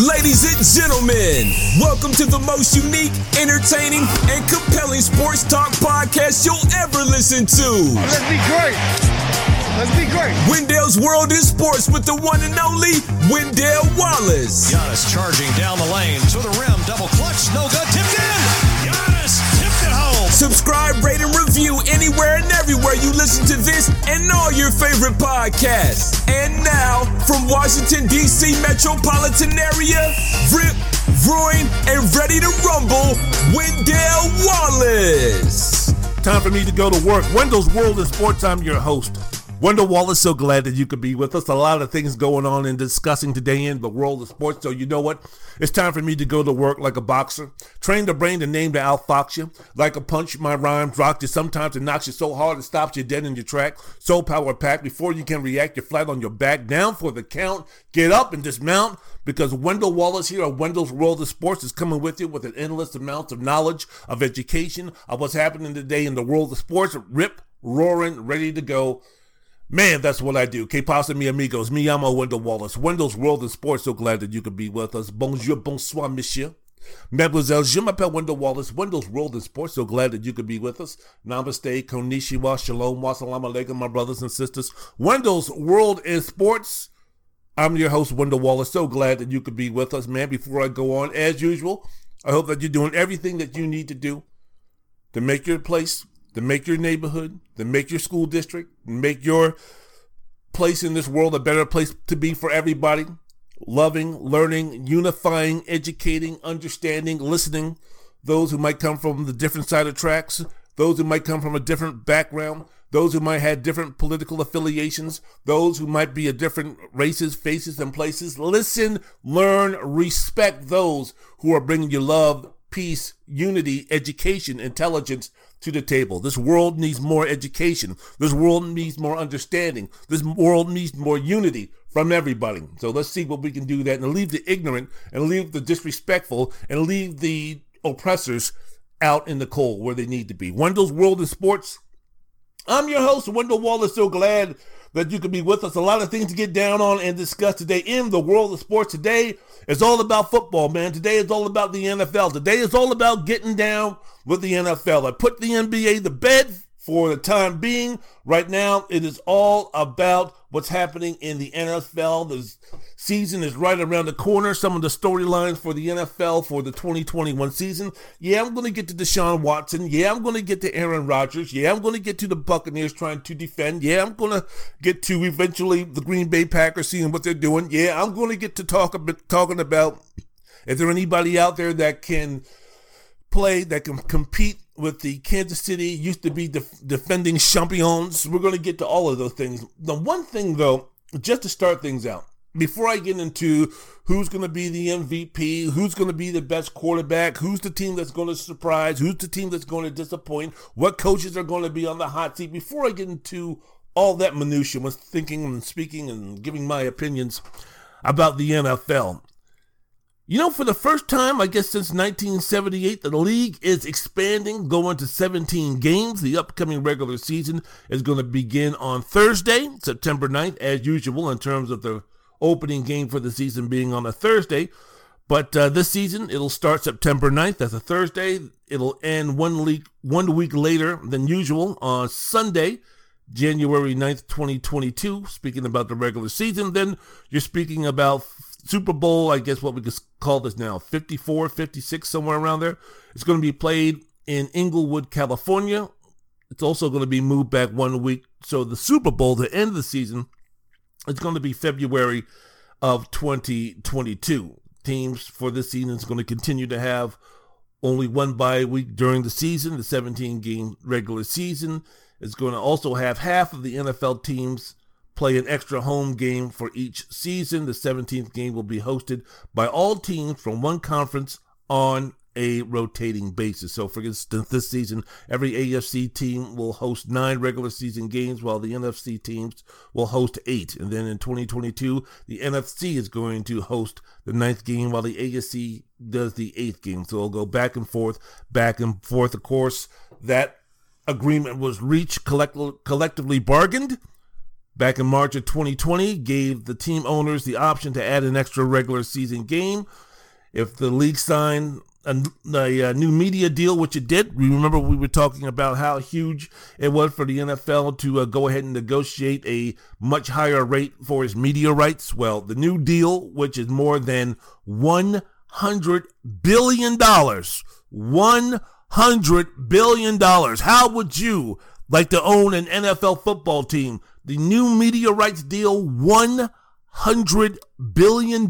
Ladies and gentlemen, welcome to the most unique, entertaining, and compelling sports talk podcast you'll ever listen to. Let's be great. Let's be great. Wendell's World in Sports with the one and only Wendell Wallace. Giannis charging down the lane to the rim, double clutch, no good, tipped in. Subscribe, rate, and review anywhere and everywhere you listen to this and all your favorite podcasts. And now, from Washington, D.C. metropolitan area, Rip, Ruin, and ready to rumble, Wendell Wallace. Time for me to go to work. Wendell's World in Sports. I'm your host. Wendell Wallace, so glad that you could be with us. A lot of things going on and discussing today in the world of sports. So you know what? It's time for me to go to work like a boxer. Train the brain to name to outfox you. Like a punch, my rhymes rock you. Sometimes it knocks you so hard it stops you dead in your track. So power packed. Before you can react, you're flat on your back. Down for the count. Get up and dismount because Wendell Wallace here at Wendell's World of Sports is coming with you with an endless amount of knowledge, of education, of what's happening today in the world of sports. Rip, roaring, ready to go. Man, that's what I do. Que pasa, mi amigos? Mi amo Wendell Wallace. Wendell's World in Sports. So glad that you could be with us. Bonjour, bonsoir, monsieur. Mademoiselle, je m'appelle Wendell Wallace. Wendell's World in Sports. So glad that you could be with us. Namaste, konnichiwa, shalom, wassalam alaikum, my brothers and sisters. Wendell's World in Sports. I'm your host, Wendell Wallace. So glad that you could be with us, man. Before I go on, as usual, I hope that you're doing everything that you need to do to make your place to make your neighborhood, to make your school district, make your place in this world a better place to be for everybody. Loving, learning, unifying, educating, understanding, listening. Those who might come from the different side of tracks, those who might come from a different background, those who might have different political affiliations, those who might be a different races, faces, and places. Listen, learn, respect those who are bringing you love, peace, unity, education, intelligence, to the table. This world needs more education. This world needs more understanding. This world needs more unity from everybody. So let's see what we can do that and leave the ignorant and leave the disrespectful and leave the oppressors out in the cold where they need to be. Wendell's World in Sports. I'm your host, Wendell Wallace. So glad that you could be with us. A lot of things to get down on and discuss today in the world of sports. Today is all about football, man. Today is all about the NFL. Today is all about getting down with the NFL. I put the NBA to bed for the time being. Right now, it is all about what's happening in the NFL. The season is right around the corner. Some of the storylines for the NFL for the 2021 season. Yeah, I'm going to get to Deshaun Watson. Yeah, I'm going to get to Aaron Rodgers. Yeah, I'm going to get to the Buccaneers trying to defend. Yeah, I'm going to get to eventually the Green Bay Packers seeing what they're doing. Yeah, I'm going to get to talk a bit, talking about is there anybody out there that can play, that can compete with the Kansas City used to be def- defending champions. We're going to get to all of those things. The one thing, though, just to start things out, before I get into who's going to be the MVP, who's going to be the best quarterback, who's the team that's going to surprise, who's the team that's going to disappoint, what coaches are going to be on the hot seat, before I get into all that minutia, was thinking and speaking and giving my opinions about the NFL. You know, for the first time, I guess since 1978, the league is expanding, going to 17 games. The upcoming regular season is going to begin on Thursday, September 9th, as usual, in terms of the opening game for the season being on a Thursday. But uh, this season, it'll start September 9th. That's a Thursday. It'll end one week, one week later than usual on Sunday, January 9th, 2022. Speaking about the regular season, then you're speaking about Super Bowl, I guess what we could call this now, 54, 56, somewhere around there. It's going to be played in Inglewood, California. It's also going to be moved back one week. So the Super Bowl, the end of the season, it's going to be February of 2022. Teams for this season is going to continue to have only one bye week during the season. The 17 game regular season is going to also have half of the NFL teams play an extra home game for each season. The 17th game will be hosted by all teams from one conference on a rotating basis. So, for instance, this season, every AFC team will host nine regular season games, while the NFC teams will host eight. And then in 2022, the NFC is going to host the ninth game, while the AFC does the eighth game. So it'll go back and forth, back and forth. Of course, that agreement was reached, collect- collectively bargained back in March of 2020 gave the team owners the option to add an extra regular season game if the league signed a, a, new media deal, which it did. Remember, we were talking about how huge it was for the NFL to uh, go ahead and negotiate a much higher rate for its media rights. Well, the new deal, which is more than $100 billion, $100 billion. How would you like to own an NFL football team? The new media rights deal, $100 billion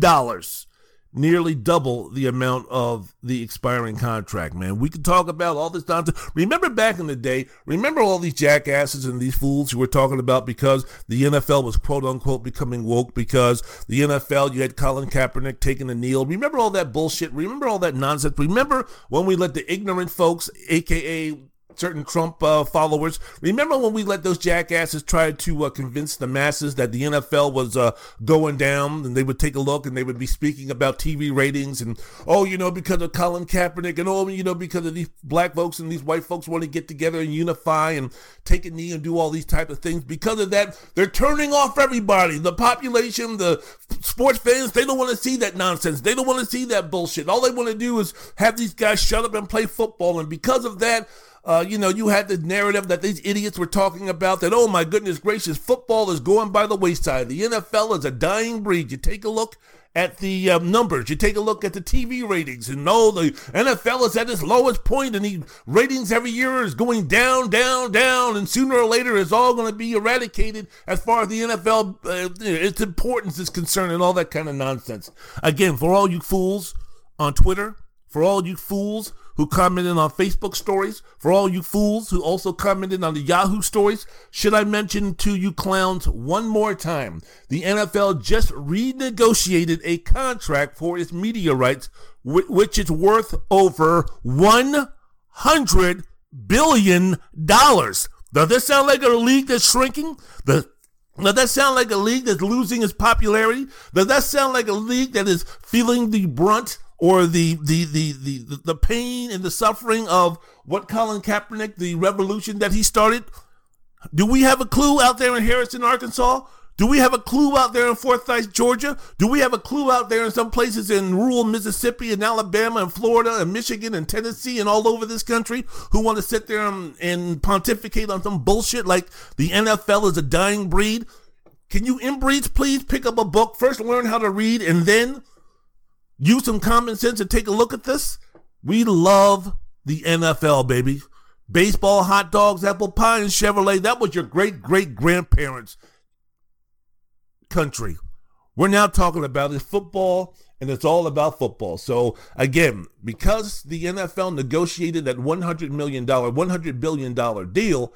nearly double the amount of the expiring contract, man. We could talk about all this nonsense. Remember back in the day, remember all these jackasses and these fools who were talking about because the NFL was quote unquote becoming woke because the NFL, you had Colin Kaepernick taking a kneel. Remember all that bullshit? Remember all that nonsense? Remember when we let the ignorant folks, aka certain Trump uh, followers. Remember when we let those jackasses try to uh, convince the masses that the NFL was uh, going down and they would take a look and they would be speaking about TV ratings and, oh, you know, because of Colin Kaepernick and, oh, you know, because of these black folks and these white folks want to get together and unify and take a knee and do all these type of things. Because of that, they're turning off everybody. The population, the sports fans, they don't want to see that nonsense. They don't want to see that bullshit. All they want to do is have these guys shut up and play football. And because of that, uh, you know, you had the narrative that these idiots were talking about that, oh my goodness gracious, football is going by the wayside. The NFL is a dying breed. You take a look at the um, numbers, you take a look at the TV ratings, and no, the NFL is at its lowest point, and the ratings every year is going down, down, down, and sooner or later it's all going to be eradicated as far as the NFL, uh, its importance is concerned, and all that kind of nonsense. Again, for all you fools on Twitter, for all you fools who commented on Facebook stories, for all you fools who also commented on the Yahoo stories, should I mention to you clowns one more time, the NFL just renegotiated a contract for its media rights, which is worth over $100 billion. Does this sound like a league that's shrinking? The does that sound like a league that's losing its popularity? Does that sound like a league that is feeling the brunt or the, the, the, the, the pain and the suffering of what Colin Kaepernick, the revolution that he started? Do we have a clue out there in Harrison, Arkansas? Do we have a clue out there in Forsyth, Georgia? Do we have a clue out there in some places in rural Mississippi and Alabama and Florida and Michigan and Tennessee and all over this country who want to sit there and, and pontificate on some bullshit like the NFL is a dying breed? Can you inbreeds please pick up a book, first learn how to read, and then use some common sense and take a look at this. We love the NFL, baby. Baseball, hot dogs, apple pie, and Chevrolet. That was your great great grandparents' country. We're now talking about is football, and it's all about football. So again, because the NFL negotiated that $100 million, $100 billion deal,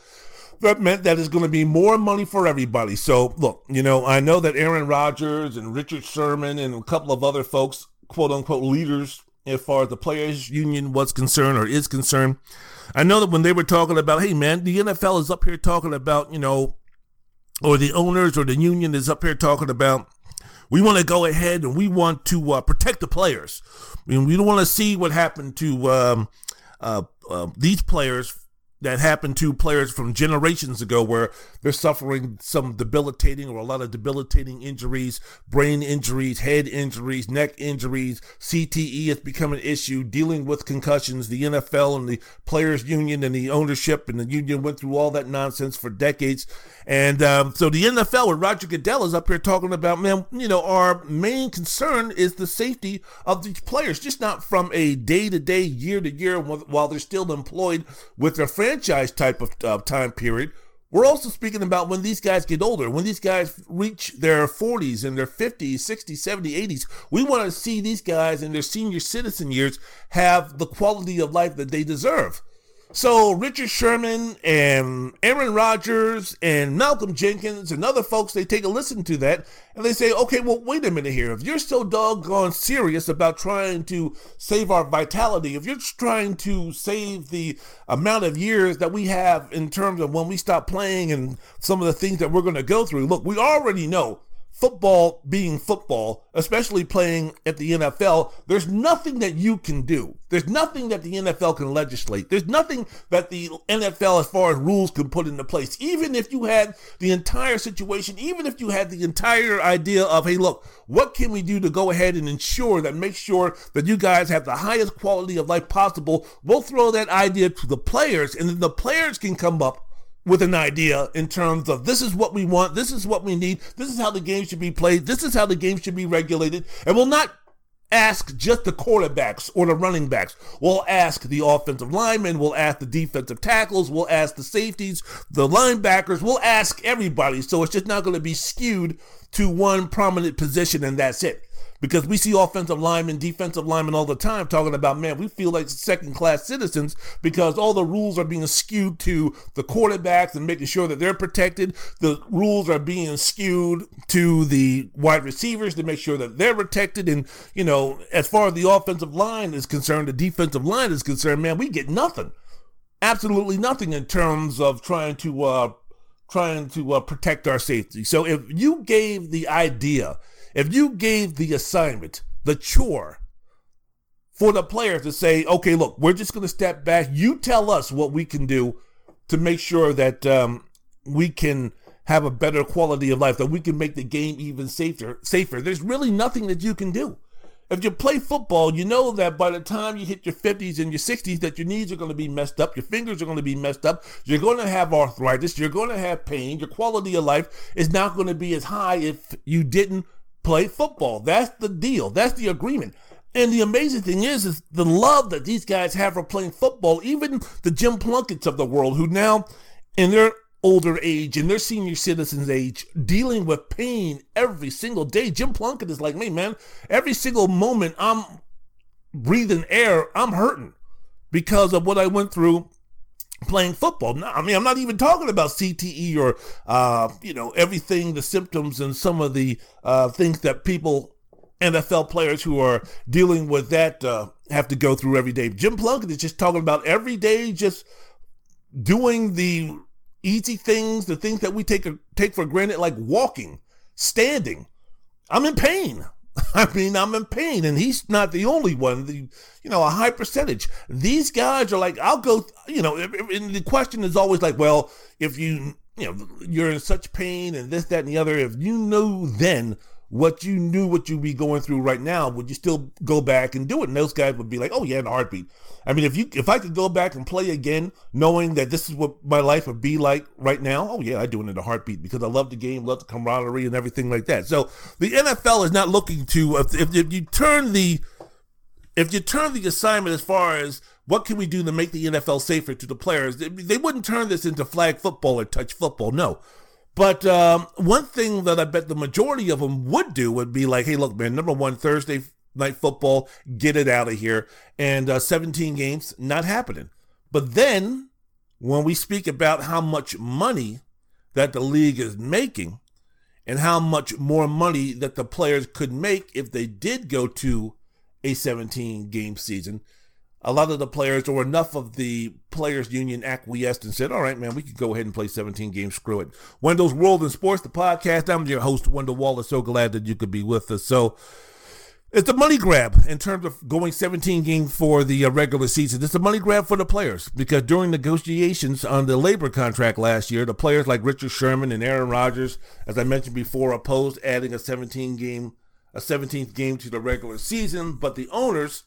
that meant that it's going to be more money for everybody. So look, you know, I know that Aaron Rodgers and Richard Sherman and a couple of other folks quote unquote leaders as far as the players union was concerned or is concerned. I know that when they were talking about, hey man, the NFL is up here talking about, you know, or the owners or the union is up here talking about, we want to go ahead and we want to uh, protect the players. I mean, we don't want to see what happened to um, uh, uh, these players that happened to players from generations ago where they're suffering some debilitating or a lot of debilitating injuries, brain injuries, head injuries, neck injuries, CTE has become an issue, dealing with concussions. The NFL and the players union and the ownership and the union went through all that nonsense for decades. And um, so the NFL with Roger Goodell is up here talking about, man, you know, our main concern is the safety of these players, just not from a day to day, year to year while they're still employed with their franchise type of uh, time period. We're also speaking about when these guys get older, when these guys reach their 40s and their 50s, 60s, 70s, 80s. We want to see these guys in their senior citizen years have the quality of life that they deserve. So Richard Sherman and Aaron Rodgers and Malcolm Jenkins and other folks, they take a listen to that and they say, okay, well, wait a minute here. If you're so doggone serious about trying to save our vitality, if you're trying to save the amount of years that we have in terms of when we stop playing and some of the things that we're going to go through, look, we already know football being football, especially playing at the NFL, there's nothing that you can do. There's nothing that the NFL can legislate. There's nothing that the NFL, as far as rules, can put into place. Even if you had the entire situation, even if you had the entire idea of, hey, look, what can we do to go ahead and ensure that, make sure that you guys have the highest quality of life possible, we'll throw that idea to the players, and then the players can come up with an idea in terms of this is what we want, this is what we need, this is how the game should be played, this is how the game should be regulated, and we'll not ask just the quarterbacks or the running backs. We'll ask the offensive linemen, we'll ask the defensive tackles, we'll ask the safeties, the linebackers, we'll ask everybody. So it's just not going to be skewed to one prominent position and that's it because we see offensive linemen, defensive linemen all the time talking about, man, we feel like second class citizens because all the rules are being skewed to the quarterbacks and making sure that they're protected. The rules are being skewed to the wide receivers to make sure that they're protected. And, you know, as far as the offensive line is concerned, the defensive line is concerned, man, we get nothing. Absolutely nothing in terms of trying to, uh, trying to uh, protect our safety. So if you gave the idea if you gave the assignment, the chore for the players to say, okay, look, we're just going to step back. You tell us what we can do to make sure that um, we can have a better quality of life, that we can make the game even safer. Safer. There's really nothing that you can do. If you play football, you know that by the time you hit your 50s and your 60s, that your knees are going to be messed up, your fingers are going to be messed up, you're going to have arthritis, you're going to have pain, your quality of life is not going to be as high if you didn't play football. That's the deal. That's the agreement. And the amazing thing is, is the love that these guys have for playing football. Even the Jim Plunkett's of the world, who now, in their older age, in their senior citizens age, dealing with pain every single day. Jim Plunkett is like me, man. Every single moment I'm breathing air, I'm hurting because of what I went through playing football. I mean, I'm not even talking about CTE or, uh, you know, everything, the symptoms and some of the uh, things that people, NFL players who are dealing with that uh, have to go through every day. Jim Plunkett is just talking about every day, just doing the easy things, the things that we take take for granted, like walking, standing. I'm in pain. I mean, I'm in pain, and he's not the only one. The, you know, a high percentage. These guys are like, I'll go. You know, and the question is always like, well, if you, you know, you're in such pain and this, that, and the other. If you knew then what you knew what you'd be going through right now, would you still go back and do it? And those guys would be like, oh yeah, in a heartbeat. I mean, if you if I could go back and play again, knowing that this is what my life would be like right now, oh yeah, I'd do it in a heartbeat because I love the game, love the camaraderie and everything like that. So the NFL is not looking to if, if, if you turn the if you turn the assignment as far as what can we do to make the NFL safer to the players, they, they wouldn't turn this into flag football or touch football. No. But um, one thing that I bet the majority of them would do would be like, hey, look, man, number one, Thursday night football, get it out of here. And uh, 17 games, not happening. But then when we speak about how much money that the league is making and how much more money that the players could make if they did go to a 17 game season, a lot of the players or enough of the players union acquiesced and said, all right, man, we could go ahead and play 17 games. Screw it. Wendell's World and Sports, the podcast. I'm your host, Wendell Wallace. So glad that you could be with us. So it's a money grab in terms of going 17 games for the uh, regular season. It's a money grab for the players because during negotiations on the labor contract last year, the players like Richard Sherman and Aaron Rodgers, as I mentioned before, opposed adding a 17 game, a 17th game to the regular season, but the owners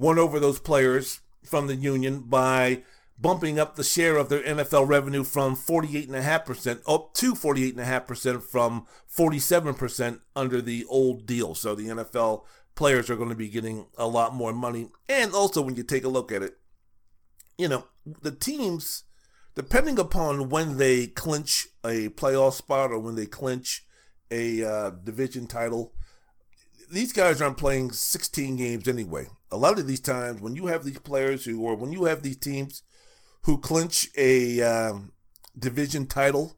won over those players from the union by bumping up the share of their NFL revenue from 48.5% up to 48.5% from 47% under the old deal. So the NFL players are going to be getting a lot more money. And also, when you take a look at it, you know, the teams, depending upon when they clinch a playoff spot or when they clinch a uh, division title, these guys aren't playing 16 games anyway. A lot of these times, when you have these players who, or when you have these teams who clinch a um, division title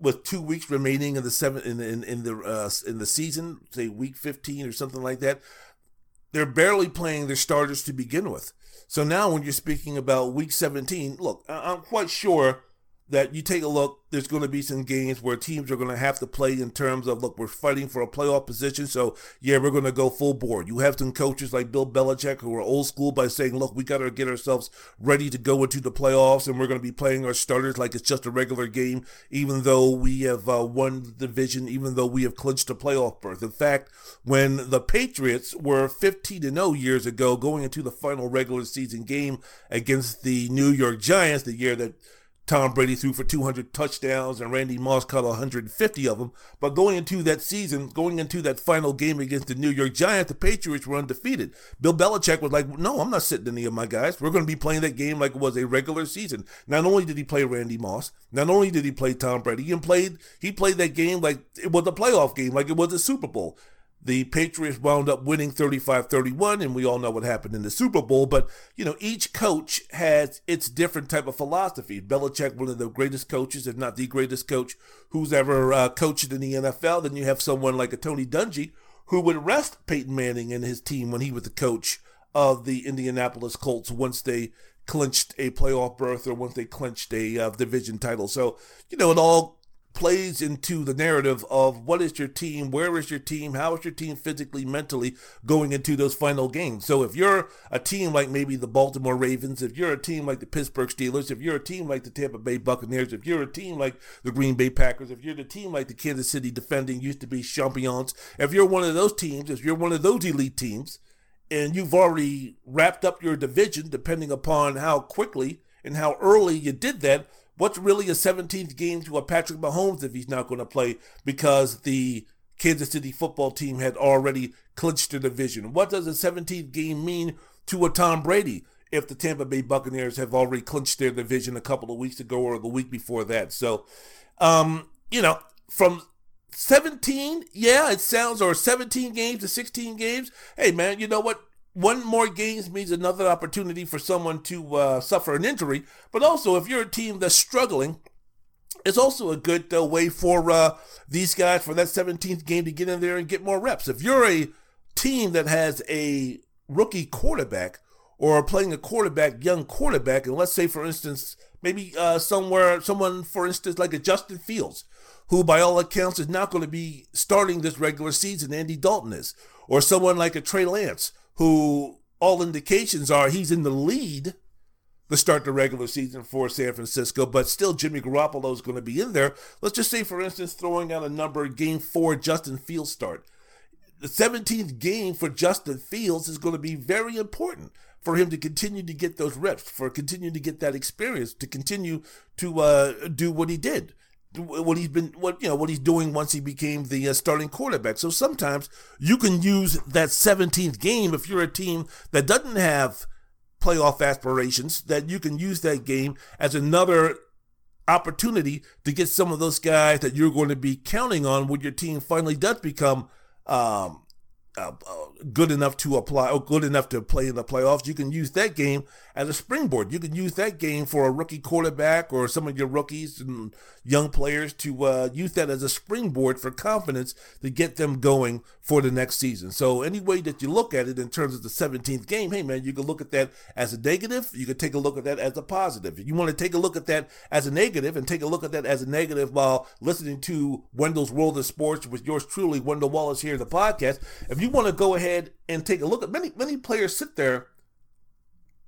with two weeks remaining in the seven in in, in the uh, in the season, say week 15 or something like that, they're barely playing their starters to begin with. So now, when you're speaking about week 17, look, I'm quite sure that you take a look, there's going to be some games where teams are going to have to play in terms of, look, we're fighting for a playoff position. So, yeah, we're going to go full board. You have some coaches like Bill Belichick who are old school by saying, look, we got to get ourselves ready to go into the playoffs and we're going to be playing our starters like it's just a regular game, even though we have uh, won the division, even though we have clinched a playoff berth. In fact, when the Patriots were 15 0 years ago, going into the final regular season game against the New York Giants, the year that Tom Brady threw for 200 touchdowns and Randy Moss caught 150 of them. But going into that season, going into that final game against the New York Giants, the Patriots were undefeated. Bill Belichick was like, no, I'm not sitting any of my guys. We're going to be playing that game like it was a regular season. Not only did he play Randy Moss, not only did he play Tom Brady, he played, he played that game like it was a playoff game, like it was a Super Bowl. The Patriots wound up winning 35 31, and we all know what happened in the Super Bowl. But, you know, each coach has its different type of philosophy. Belichick, one of the greatest coaches, if not the greatest coach who's ever uh, coached in the NFL. Then you have someone like a Tony Dungy who would rest Peyton Manning and his team when he was the coach of the Indianapolis Colts once they clinched a playoff berth or once they clinched a uh, division title. So, you know, it all plays into the narrative of what is your team, where is your team, how is your team physically, mentally going into those final games. So if you're a team like maybe the Baltimore Ravens, if you're a team like the Pittsburgh Steelers, if you're a team like the Tampa Bay Buccaneers, if you're a team like the Green Bay Packers, if you're the team like the Kansas City defending used to be champions, if you're one of those teams, if you're one of those elite teams, and you've already wrapped up your division, depending upon how quickly and how early you did that, What's really a 17th game to a Patrick Mahomes if he's not going to play because the Kansas City football team had already clinched the division? What does a 17th game mean to a Tom Brady if the Tampa Bay Buccaneers have already clinched their division a couple of weeks ago or the week before that? So, um, you know, from 17, yeah, it sounds, or 17 games to 16 games. Hey, man, you know what? One more games means another opportunity for someone to uh, suffer an injury. But also, if you're a team that's struggling, it's also a good uh, way for uh, these guys for that 17th game to get in there and get more reps. If you're a team that has a rookie quarterback or playing a quarterback, young quarterback, and let's say, for instance, maybe uh, somewhere, someone, for instance, like a Justin Fields, who by all accounts is not going to be starting this regular season, Andy Dalton is, or someone like a Trey Lance, who all indications are he's in the lead to start the regular season for San Francisco, but still Jimmy Garoppolo is going to be in there. Let's just say, for instance, throwing out a number, game four, Justin Fields start. The 17th game for Justin Fields is going to be very important for him to continue to get those reps, for continuing to get that experience, to continue to uh, do what he did what he's been what you know what he's doing once he became the uh, starting quarterback. So sometimes you can use that 17th game if you're a team that doesn't have playoff aspirations that you can use that game as another opportunity to get some of those guys that you're going to be counting on when your team finally does become um, uh, uh, good enough to apply or good enough to play in the playoffs, you can use that game as a springboard. You can use that game for a rookie quarterback or some of your rookies and young players to uh, use that as a springboard for confidence to get them going for the next season. So any way that you look at it in terms of the 17th game, hey man, you can look at that as a negative. You can take a look at that as a positive. If you want to take a look at that as a negative and take a look at that as a negative while listening to Wendell's World of Sports with yours truly, Wendell Wallace here the podcast. If you want to go ahead and take a look at many many players sit there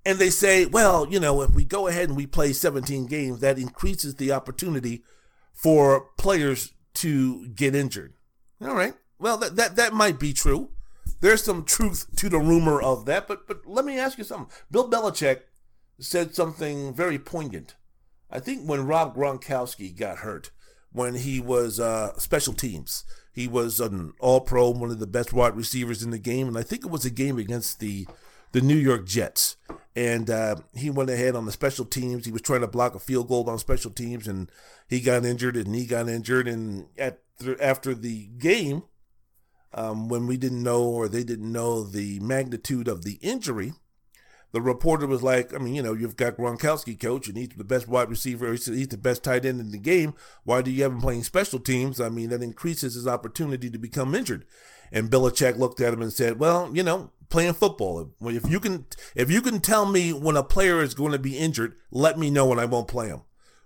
and they say, well, you know, if we go ahead and we play 17 games, that increases the opportunity for players to get injured. All right. Well, that that, that might be true. There's some truth to the rumor of that, but but let me ask you something. Bill Belichick said something very poignant. I think when Rob Gronkowski got hurt, when he was uh, special teams, he was an All Pro, one of the best wide receivers in the game, and I think it was a game against the the New York Jets. And uh, he went ahead on the special teams. He was trying to block a field goal on special teams, and he got injured, and he got injured. And at after the game, um, when we didn't know or they didn't know the magnitude of the injury, the reporter was like, I mean, you know, you've got Gronkowski, coach, and he's the best wide receiver. He's the best tight end in the game. Why do you have him playing special teams? I mean, that increases his opportunity to become injured. And Belichick looked at him and said, well, you know, playing football. If you can, if you can tell me when a player is going to be injured, let me know and I won't play him.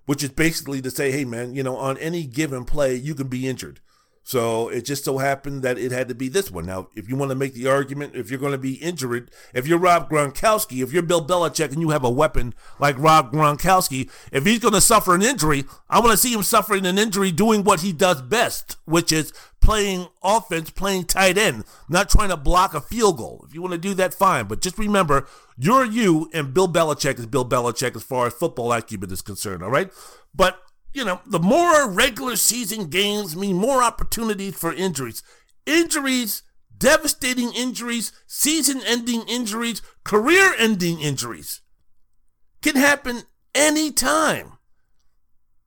which is basically to say, hey, man, you know, on any given play, you can be injured. So it just so happened that it had to be this one. Now, if you want to make the argument, if you're going to be injured, if you're Rob Gronkowski, if you're Bill Belichick and you have a weapon like Rob Gronkowski, if he's going to suffer an injury, I want to see him suffering an injury doing what he does best, which is playing offense, playing tight end, not trying to block a field goal. If you want to do that, fine. But just remember, you're you and Bill Belichick is Bill Belichick as far as football acumen is concerned, all right? But you know, the more regular season games mean more opportunities for injuries. Injuries, devastating injuries, season ending injuries, career ending injuries can happen anytime.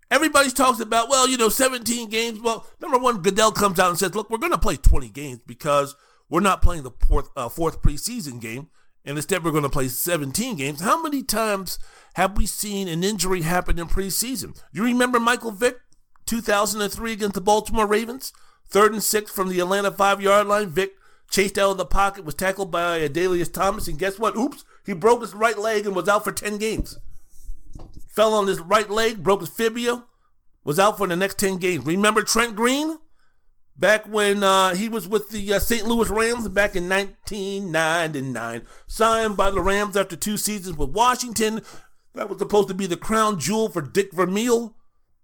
Everybody talks about, well, you know, 17 games. Well, number one, Goodell comes out and says, look, we're going to play 20 games because we're not playing the fourth, uh, fourth preseason game. And instead, we're going to play 17 games. How many times have we seen an injury happen in preseason? You remember Michael Vick, 2003 against the Baltimore Ravens? Third and six from the Atlanta five yard line. Vick chased out of the pocket, was tackled by Adalius Thomas, and guess what? Oops, he broke his right leg and was out for 10 games. Fell on his right leg, broke his fibula, was out for the next 10 games. Remember Trent Green? Back when uh, he was with the uh, St. Louis Rams back in 1999, signed by the Rams after two seasons with Washington, that was supposed to be the crown jewel for Dick Vermeil,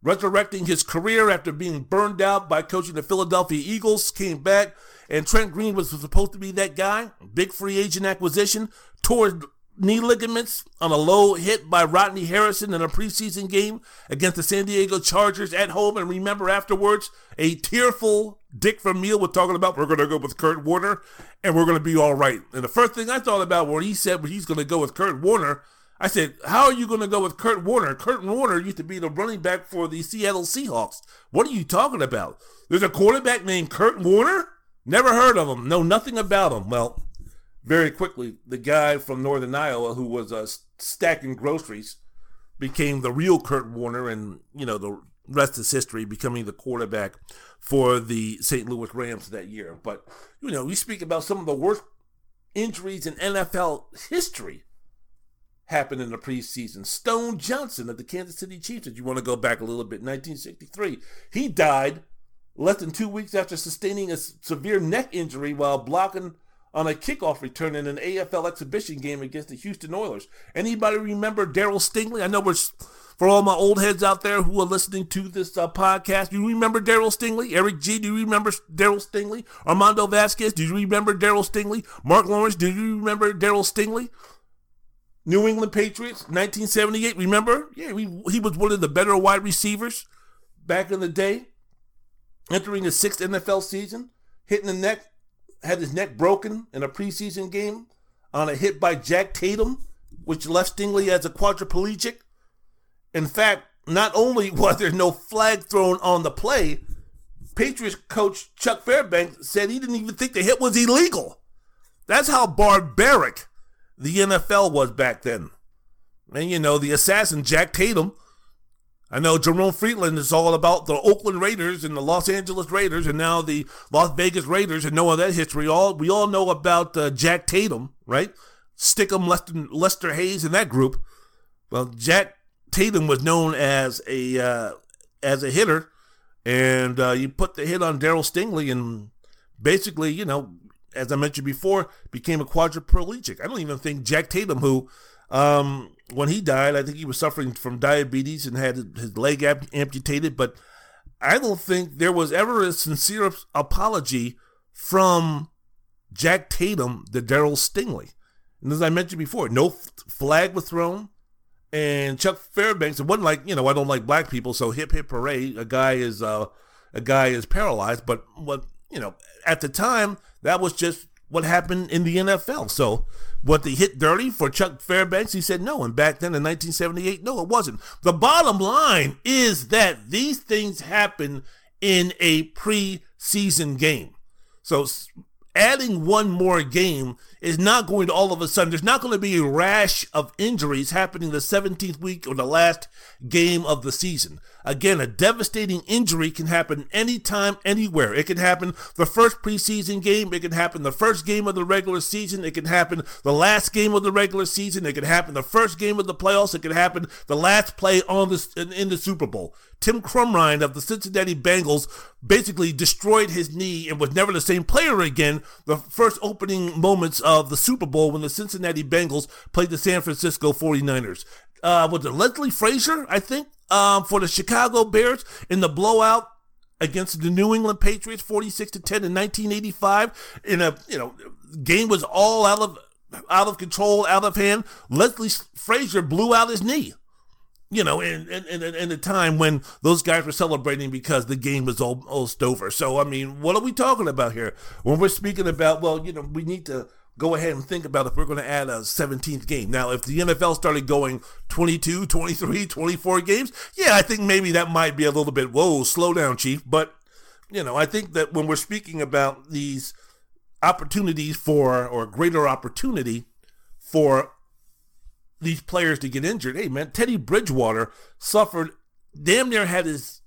resurrecting his career after being burned out by coaching the Philadelphia Eagles, came back, and Trent Green was supposed to be that guy. Big free agent acquisition, tore knee ligaments on a low hit by Rodney Harrison in a preseason game against the San Diego Chargers at home. And remember afterwards, a tearful Dick Vermeil was talking about, we're going to go with Kurt Warner and we're going to be all right. And the first thing I thought about when he said well, he's going to go with Kurt Warner, I said, How are you going to go with Kurt Warner? Curt Warner used to be the running back for the Seattle Seahawks. What are you talking about? There's a quarterback named Kurt Warner? Never heard of him. Know nothing about him. Well, very quickly, the guy from Northern Iowa who was uh, stacking groceries became the real Kurt Warner, and, you know, the rest is history, becoming the quarterback for the St. Louis Rams that year. But, you know, we speak about some of the worst injuries in NFL history happened in the preseason. Stone Johnson of the Kansas City Chiefs, if you want to go back a little bit, 1963. He died less than two weeks after sustaining a severe neck injury while blocking on a kickoff return in an AFL exhibition game against the Houston Oilers. Anybody remember Darryl Stingley? I know we're for all my old heads out there who are listening to this uh, podcast. Do you remember Darryl Stingley? Eric G. Do you remember Darryl Stingley? Armando Vasquez. Do you remember Darryl Stingley? Mark Lawrence. Do you remember Darryl Stingley? New England Patriots, 1978. Remember? Yeah, he, he was one of the better wide receivers back in the day. Entering his sixth NFL season, hitting the neck, had his neck broken in a preseason game on a hit by Jack Tatum, which left Stingley as a quadriplegic. In fact, not only was there no flag thrown on the play, Patriots coach Chuck Fairbanks said he didn't even think the hit was illegal. That's how barbaric the NFL was back then. And you know, the assassin Jack Tatum. I know Jerome Friedland is all about the Oakland Raiders and the Los Angeles Raiders, and now the Las Vegas Raiders, and know all that history. All we all know about uh, Jack Tatum, right? Stickum, Lester, Lester Hayes, and that group. Well, Jack Tatum was known as a uh, as a hitter, and uh, you put the hit on Darryl Stingley, and basically, you know, as I mentioned before, became a quadriplegic. I don't even think Jack Tatum, who, um, when he died, I think he was suffering from diabetes and had his leg amputated. But I don't think there was ever a sincere apology from Jack Tatum to Darryl Stingley. And as I mentioned before, no flag was thrown. And Chuck Fairbanks, it wasn't like, you know, I don't like black people, so hip hip hooray, a guy is uh, a guy is paralyzed. But what you know, at the time, that was just what happened in the NFL. So, what they hit dirty for Chuck Fairbanks? He said no. And back then in 1978, no, it wasn't. The bottom line is that these things happen in a preseason game. So, adding one more game is not going to all of a sudden, there's not going to be a rash of injuries happening the 17th week or the last game of the season. Again, a devastating injury can happen anytime, anywhere. It can happen the first preseason game. It can happen the first game of the regular season. It can happen the last game of the regular season. It can happen the first game of the playoffs. It can happen the last play on the in, in the Super Bowl. Tim Krumrie of the Cincinnati Bengals basically destroyed his knee and was never the same player again. The first opening moments of the Super Bowl when the Cincinnati Bengals played the San Francisco 49ers. Uh, was it Leslie Frazier, I think, um, for the Chicago Bears in the blowout against the New England Patriots, 46 to 10 in 1985. In a you know game was all out of out of control, out of hand. Leslie Frazier blew out his knee you know, in, in, in the time when those guys were celebrating because the game was almost over. So, I mean, what are we talking about here? When we're speaking about, well, you know, we need to go ahead and think about if we're going to add a 17th game. Now, if the NFL started going 22, 23, 24 games, yeah, I think maybe that might be a little bit, whoa, slow down, Chief. But, you know, I think that when we're speaking about these opportunities for, or greater opportunity for these players to get injured. Hey, man, Teddy Bridgewater suffered, damn near had his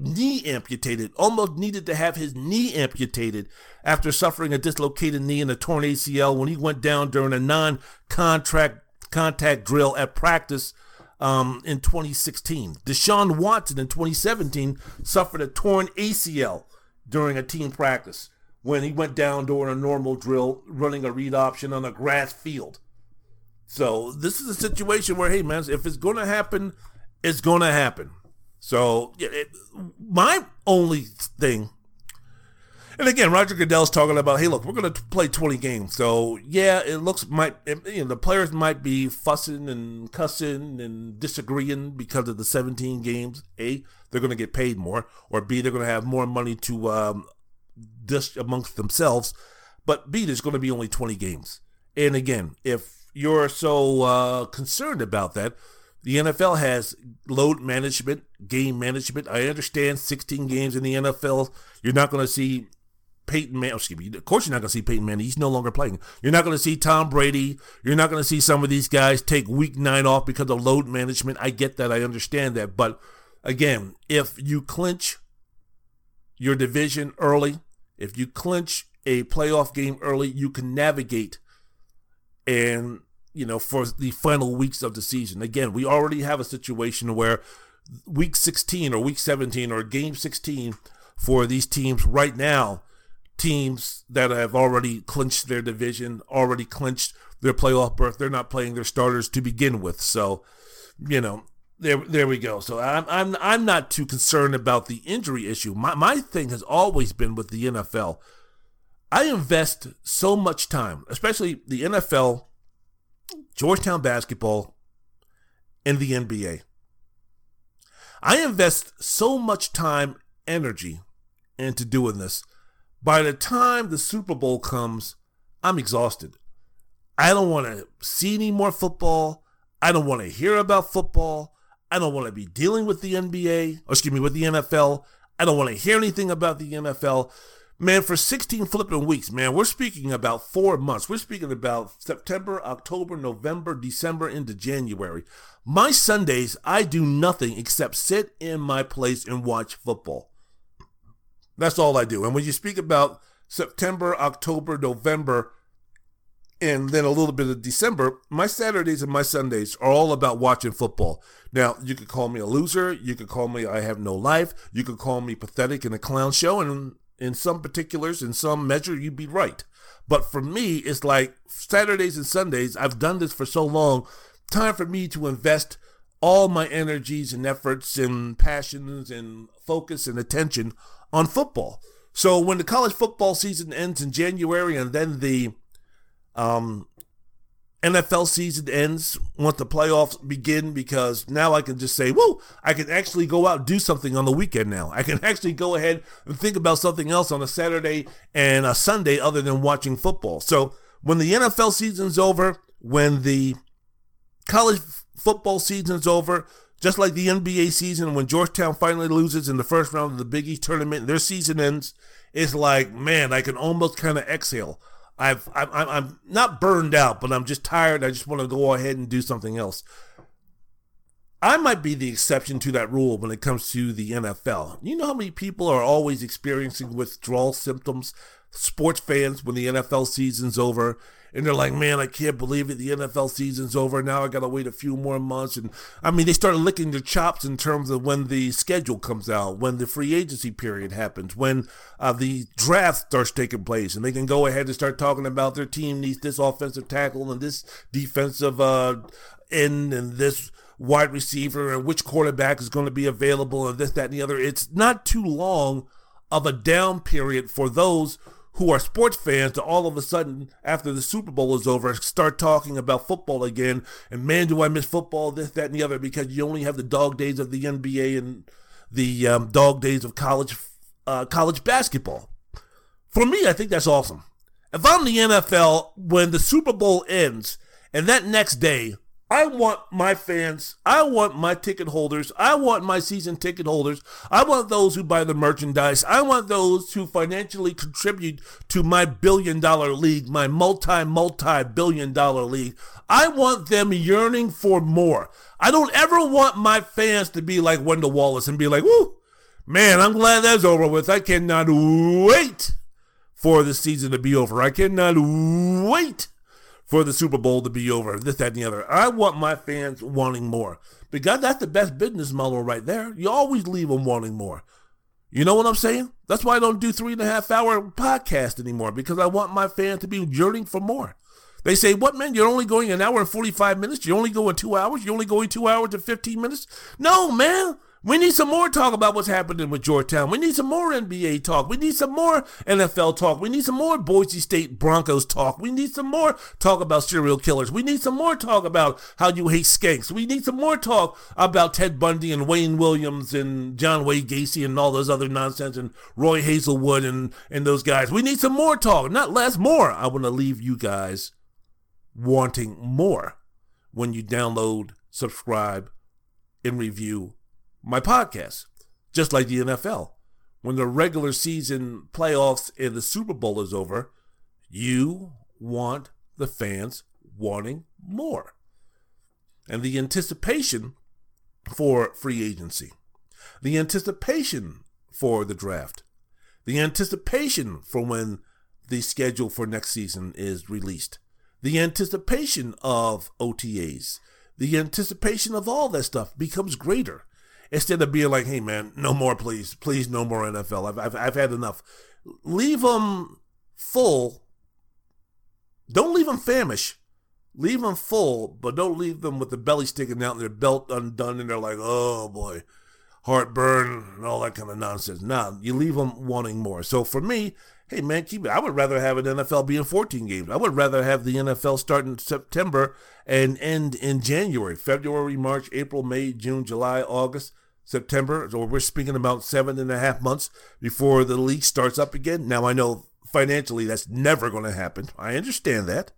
knee amputated, almost needed to have his knee amputated after suffering a dislocated knee and a torn ACL when he went down during a non-contract contact drill at practice um, in 2016. Deshaun Watson in 2017 suffered a torn ACL during a team practice when he went down during a normal drill running a read option on a grass field. So this is a situation where, hey, man, if it's going to happen, it's going to happen. So it, my only thing, and again, Roger Goodell's talking about, hey, look, we're going to play 20 games. So yeah, it looks might you know the players might be fussing and cussing and disagreeing because of the 17 games. A, they're going to get paid more, or B, they're going to have more money to um, dish amongst themselves. But B, there's going to be only 20 games. And again, if you're so uh, concerned about that. The NFL has load management, game management. I understand 16 games in the NFL. You're not going to see Peyton Manning. Oh, excuse me. Of course, you're not going to see Peyton Manning. He's no longer playing. You're not going to see Tom Brady. You're not going to see some of these guys take week nine off because of load management. I get that. I understand that. But again, if you clinch your division early, if you clinch a playoff game early, you can navigate and you know for the final weeks of the season. Again, we already have a situation where week 16 or week 17 or game 16 for these teams right now, teams that have already clinched their division, already clinched their playoff berth, they're not playing their starters to begin with. So, you know, there there we go. So I'm I'm I'm not too concerned about the injury issue. My my thing has always been with the NFL I invest so much time, especially the NFL, Georgetown basketball, and the NBA. I invest so much time, energy into doing this. By the time the Super Bowl comes, I'm exhausted. I don't want to see any more football. I don't want to hear about football. I don't want to be dealing with the NBA, or excuse me, with the NFL. I don't want to hear anything about the NFL. Man, for 16 flipping weeks, man, we're speaking about four months. We're speaking about September, October, November, December into January. My Sundays, I do nothing except sit in my place and watch football. That's all I do. And when you speak about September, October, November, and then a little bit of December, my Saturdays and my Sundays are all about watching football. Now, you could call me a loser. You could call me I have no life. You could call me pathetic in a clown show. And in some particulars, in some measure, you'd be right. But for me, it's like Saturdays and Sundays, I've done this for so long, time for me to invest all my energies and efforts and passions and focus and attention on football. So when the college football season ends in January and then the um, NFL season ends once the playoffs begin because now I can just say, whoa, I can actually go out and do something on the weekend now. I can actually go ahead and think about something else on a Saturday and a Sunday other than watching football. So when the NFL season's over, when the college football season's over, Just like the NBA season, when Georgetown finally loses in the first round of the Big East tournament, their season ends, it's like, man, I can almost kind of exhale. I've, I'm, I'm not burned out, but I'm just tired. I just want to go ahead and do something else. I might be the exception to that rule when it comes to the NFL. You know how many people are always experiencing withdrawal symptoms? Sports fans, when the NFL season's over, and they're like, man, I can't believe it. The NFL season's over. Now I got to wait a few more months. And I mean, they start licking their chops in terms of when the schedule comes out, when the free agency period happens, when uh, the draft starts taking place. And they can go ahead and start talking about their team needs this offensive tackle and this defensive uh, end and this wide receiver and which quarterback is going to be available and this, that, and the other. It's not too long of a down period for those who are sports fans to all of a sudden, after the Super Bowl is over, start talking about football again. And man, do I miss football, this, that, and the other, because you only have the dog days of the NBA and the um, dog days of college uh, college basketball. For me, I think that's awesome. If I'm the NFL, when the Super Bowl ends, and that next day, I want my fans, I want my ticket holders, I want my season ticket holders, I want those who buy the merchandise, I want those who financially contribute to my billion dollar league, my multi, multi billion dollar league. I want them yearning for more. I don't ever want my fans to be like Wendell Wallace and be like, woo, man, I'm glad that's over with. I cannot wait for the season to be over. I cannot wait for the Super Bowl to be over, this, that, and the other. I want my fans wanting more. Because that's the best business model right there. You always leave them wanting more. You know what I'm saying? That's why I don't do three and a half hour podcast anymore, because I want my fans to be yearning for more. They say, what, man, you're only going an hour and 45 minutes? You're only going two hours? You're only going two hours and 15 minutes? No, man. We need some more talk about what's happening with Georgetown. We need some more NBA talk. We need some more NFL talk. We need some more Boise State Broncos talk. We need some more talk about serial killers. We need some more talk about how you hate skanks. We need some more talk about Ted Bundy and Wayne Williams and John Wayne Gacy and all those other nonsense and Roy Hazelwood and, and those guys. We need some more talk, not less, more. I want to leave you guys wanting more when you download, subscribe, and review my podcast, just like the NFL. When the regular season playoffs and the Super Bowl is over, you want the fans wanting more. And the anticipation for free agency, the anticipation for the draft, the anticipation for when the schedule for next season is released, the anticipation of OTAs, the anticipation of all that stuff becomes greater instead of being like, hey, man, no more, please. Please, no more NFL. I've, I've, I've had enough. Leave them full. Don't leave them famished. Leave them full, but don't leave them with the belly sticking out and their belt undone and they're like, oh boy, heartburn and all that kind of nonsense. Nah, you leave them wanting more. So for me, hey man, keep it. I would rather have an NFL be in 14 games. I would rather have the NFL start in September and end in January, February, March, April, May, June, July, August. September. or we're speaking about seven and a half months before the league starts up again. Now I know financially that's never going to happen. I understand that.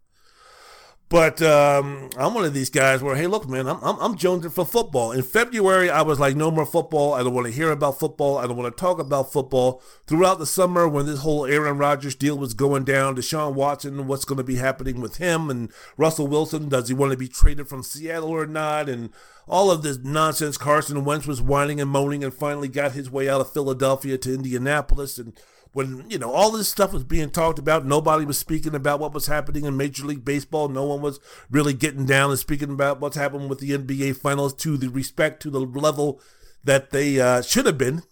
But um, I'm one of these guys where, hey, look, man, I'm, I'm, I'm jonesing for football. In February, I was like, no more football. I don't want to hear about football. I don't want to talk about football. Throughout the summer, when this whole Aaron Rodgers deal was going down, Deshaun Watson, what's going to be happening with him, and Russell Wilson, does he want to be traded from Seattle or not? And all of this nonsense. Carson Wentz was whining and moaning and finally got his way out of Philadelphia to Indianapolis. And when you know all this stuff was being talked about nobody was speaking about what was happening in major league baseball. No one was really getting down and speaking about what's happened with the nba finals to the respect to the level that they uh, should have been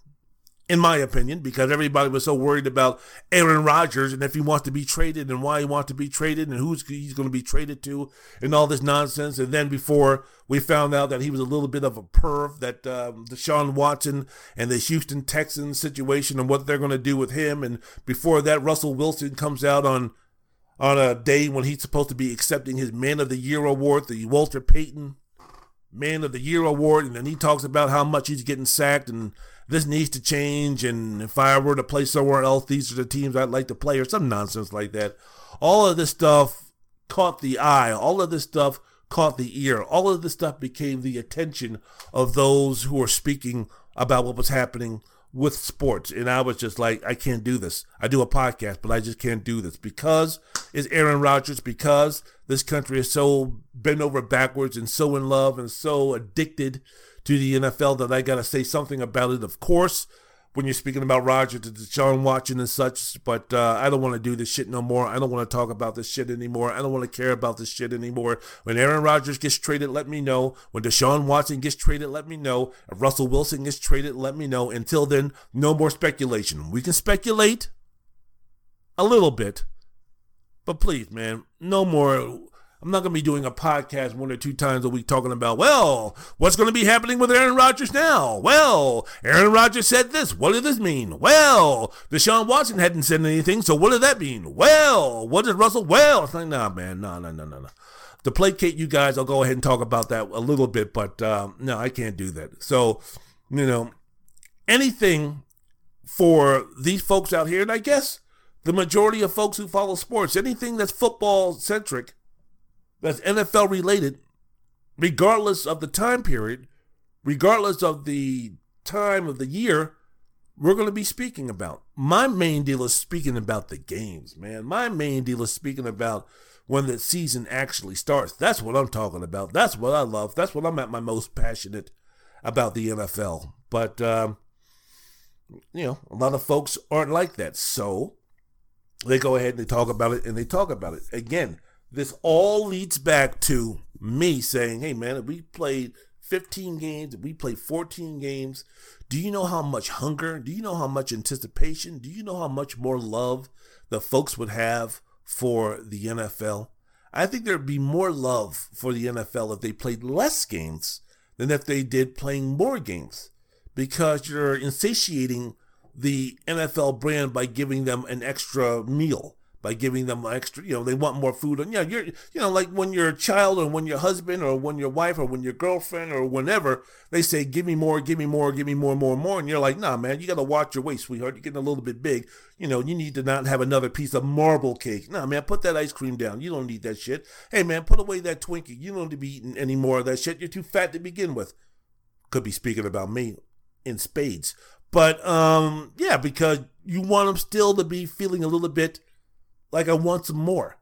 in my opinion, because everybody was so worried about Aaron Rodgers and if he wants to be traded and why he wants to be traded and who's he's going to be traded to and all this nonsense. And then before we found out that he was a little bit of a perv, that um, Deshaun Watson and the Houston Texans situation and what they're going to do with him. And before that, Russell Wilson comes out on on a day when he's supposed to be accepting his Man of the Year award, the Walter Payton Man of the Year award, and then he talks about how much he's getting sacked and this needs to change, and if I were to play somewhere else, these are the teams I'd like to play, or some nonsense like that. All of this stuff caught the eye. All of this stuff caught the ear. All of this stuff became the attention of those who were speaking about what was happening with sports. And I was just like, I can't do this. I do a podcast, but I just can't do this because it's Aaron Rodgers, because this country is so bent over backwards and so in love and so addicted to the NFL that I got to say something about it. Of course, when you're speaking about Roger and Deshaun Watson and such, but uh, I don't want to do this shit no more. I don't want to talk about this shit anymore. I don't want to care about this shit anymore. When Aaron Rodgers gets traded, let me know. When Deshaun Watson gets traded, let me know. If Russell Wilson gets traded, let me know. Until then, no more speculation. We can speculate a little bit, but please, man, no more I'm not going to be doing a podcast one or two times a week talking about, well, what's going to be happening with Aaron Rodgers now? Well, Aaron Rodgers said this. What did this mean? Well, Deshaun Watson hadn't said anything, so what did that mean? Well, what did Russell? Well, it's like, nah, man, no, no, no, no, no. To placate you guys, I'll go ahead and talk about that a little bit, but um, no, I can't do that. So, you know, anything for these folks out here, and I guess the majority of folks who follow sports, anything that's football centric, that's NFL related, regardless of the time period, regardless of the time of the year, we're going to be speaking about. My main deal is speaking about the games, man. My main deal is speaking about when the season actually starts. That's what I'm talking about. That's what I love. That's what I'm at my most passionate about the NFL. But, um, you know, a lot of folks aren't like that. So they go ahead and they talk about it and they talk about it. Again, this all leads back to me saying, hey, man, if we played 15 games, if we played 14 games, do you know how much hunger? Do you know how much anticipation? Do you know how much more love the folks would have for the NFL? I think there'd be more love for the NFL if they played less games than if they did playing more games because you're insatiating the NFL brand by giving them an extra meal by giving them extra, you know, they want more food. And yeah, you're, you know, like when you're a child or when your husband or when your wife or when your girlfriend or whenever they say, give me more, give me more, give me more, more, more. And you're like, nah, man, you got to watch your weight, sweetheart. You're getting a little bit big. You know, you need to not have another piece of marble cake. Nah, man, put that ice cream down. You don't need that shit. Hey, man, put away that Twinkie. You don't need to be eating any more of that shit. You're too fat to begin with. Could be speaking about me in spades. But, um, yeah, because you want them still to be feeling a little bit like I want some more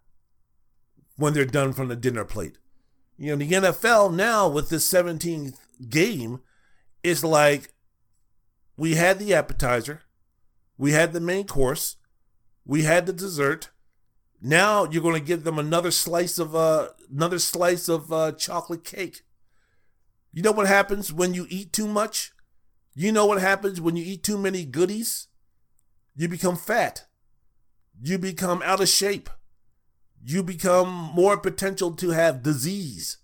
when they're done from the dinner plate. You know, the NFL now with this 17th game is like we had the appetizer, we had the main course, we had the dessert. Now you're going to give them another slice of uh, another slice of uh, chocolate cake. You know what happens when you eat too much? You know what happens when you eat too many goodies? You become fat you become out of shape. You become more potential to have disease.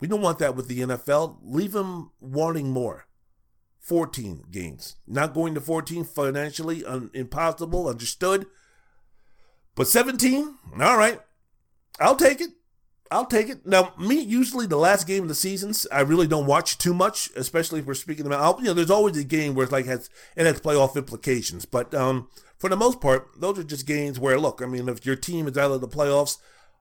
We don't want that with the NFL. Leave them wanting more. 14 games. Not going to 14 financially un- impossible, understood. But 17, all right. I'll take it. I'll take it. Now, me, usually the last game of the seasons, I really don't watch too much, especially if we're speaking about, you know, there's always a game where it's like has, it has playoff implications. But um, for the most part, those are just games where, look, I mean, if your team is out of the playoffs,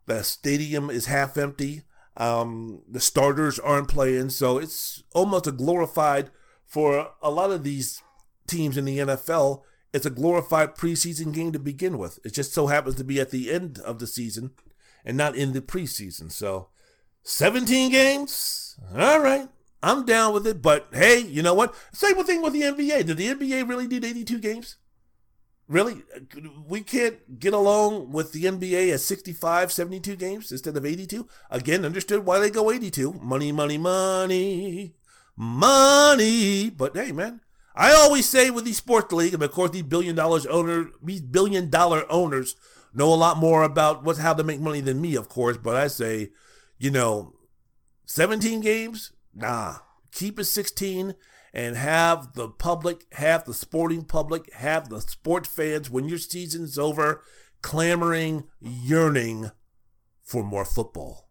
the stadium is half empty, um, the starters aren't playing, so it's almost a glorified for a lot of these teams in the NFL. It's a glorified preseason game to begin with. It just so happens to be at the end of the season and not in the preseason. So, 17 games. All right. I'm down with it. But hey, you know what? Same thing with the NBA. Did the NBA really need 82 games? Really? We can't get along with the NBA at 65, 72 games instead of 82? Again, understood why they go 82. Money, money, money, money. But hey, man, I always say with these sports league, and of course these billion dollars owner, these billion dollar owners know a lot more about what's how to make money than me, of course. But I say, you know, 17 games, nah, keep it 16 and have the public, have the sporting public, have the sports fans when your season's over clamoring, yearning for more football.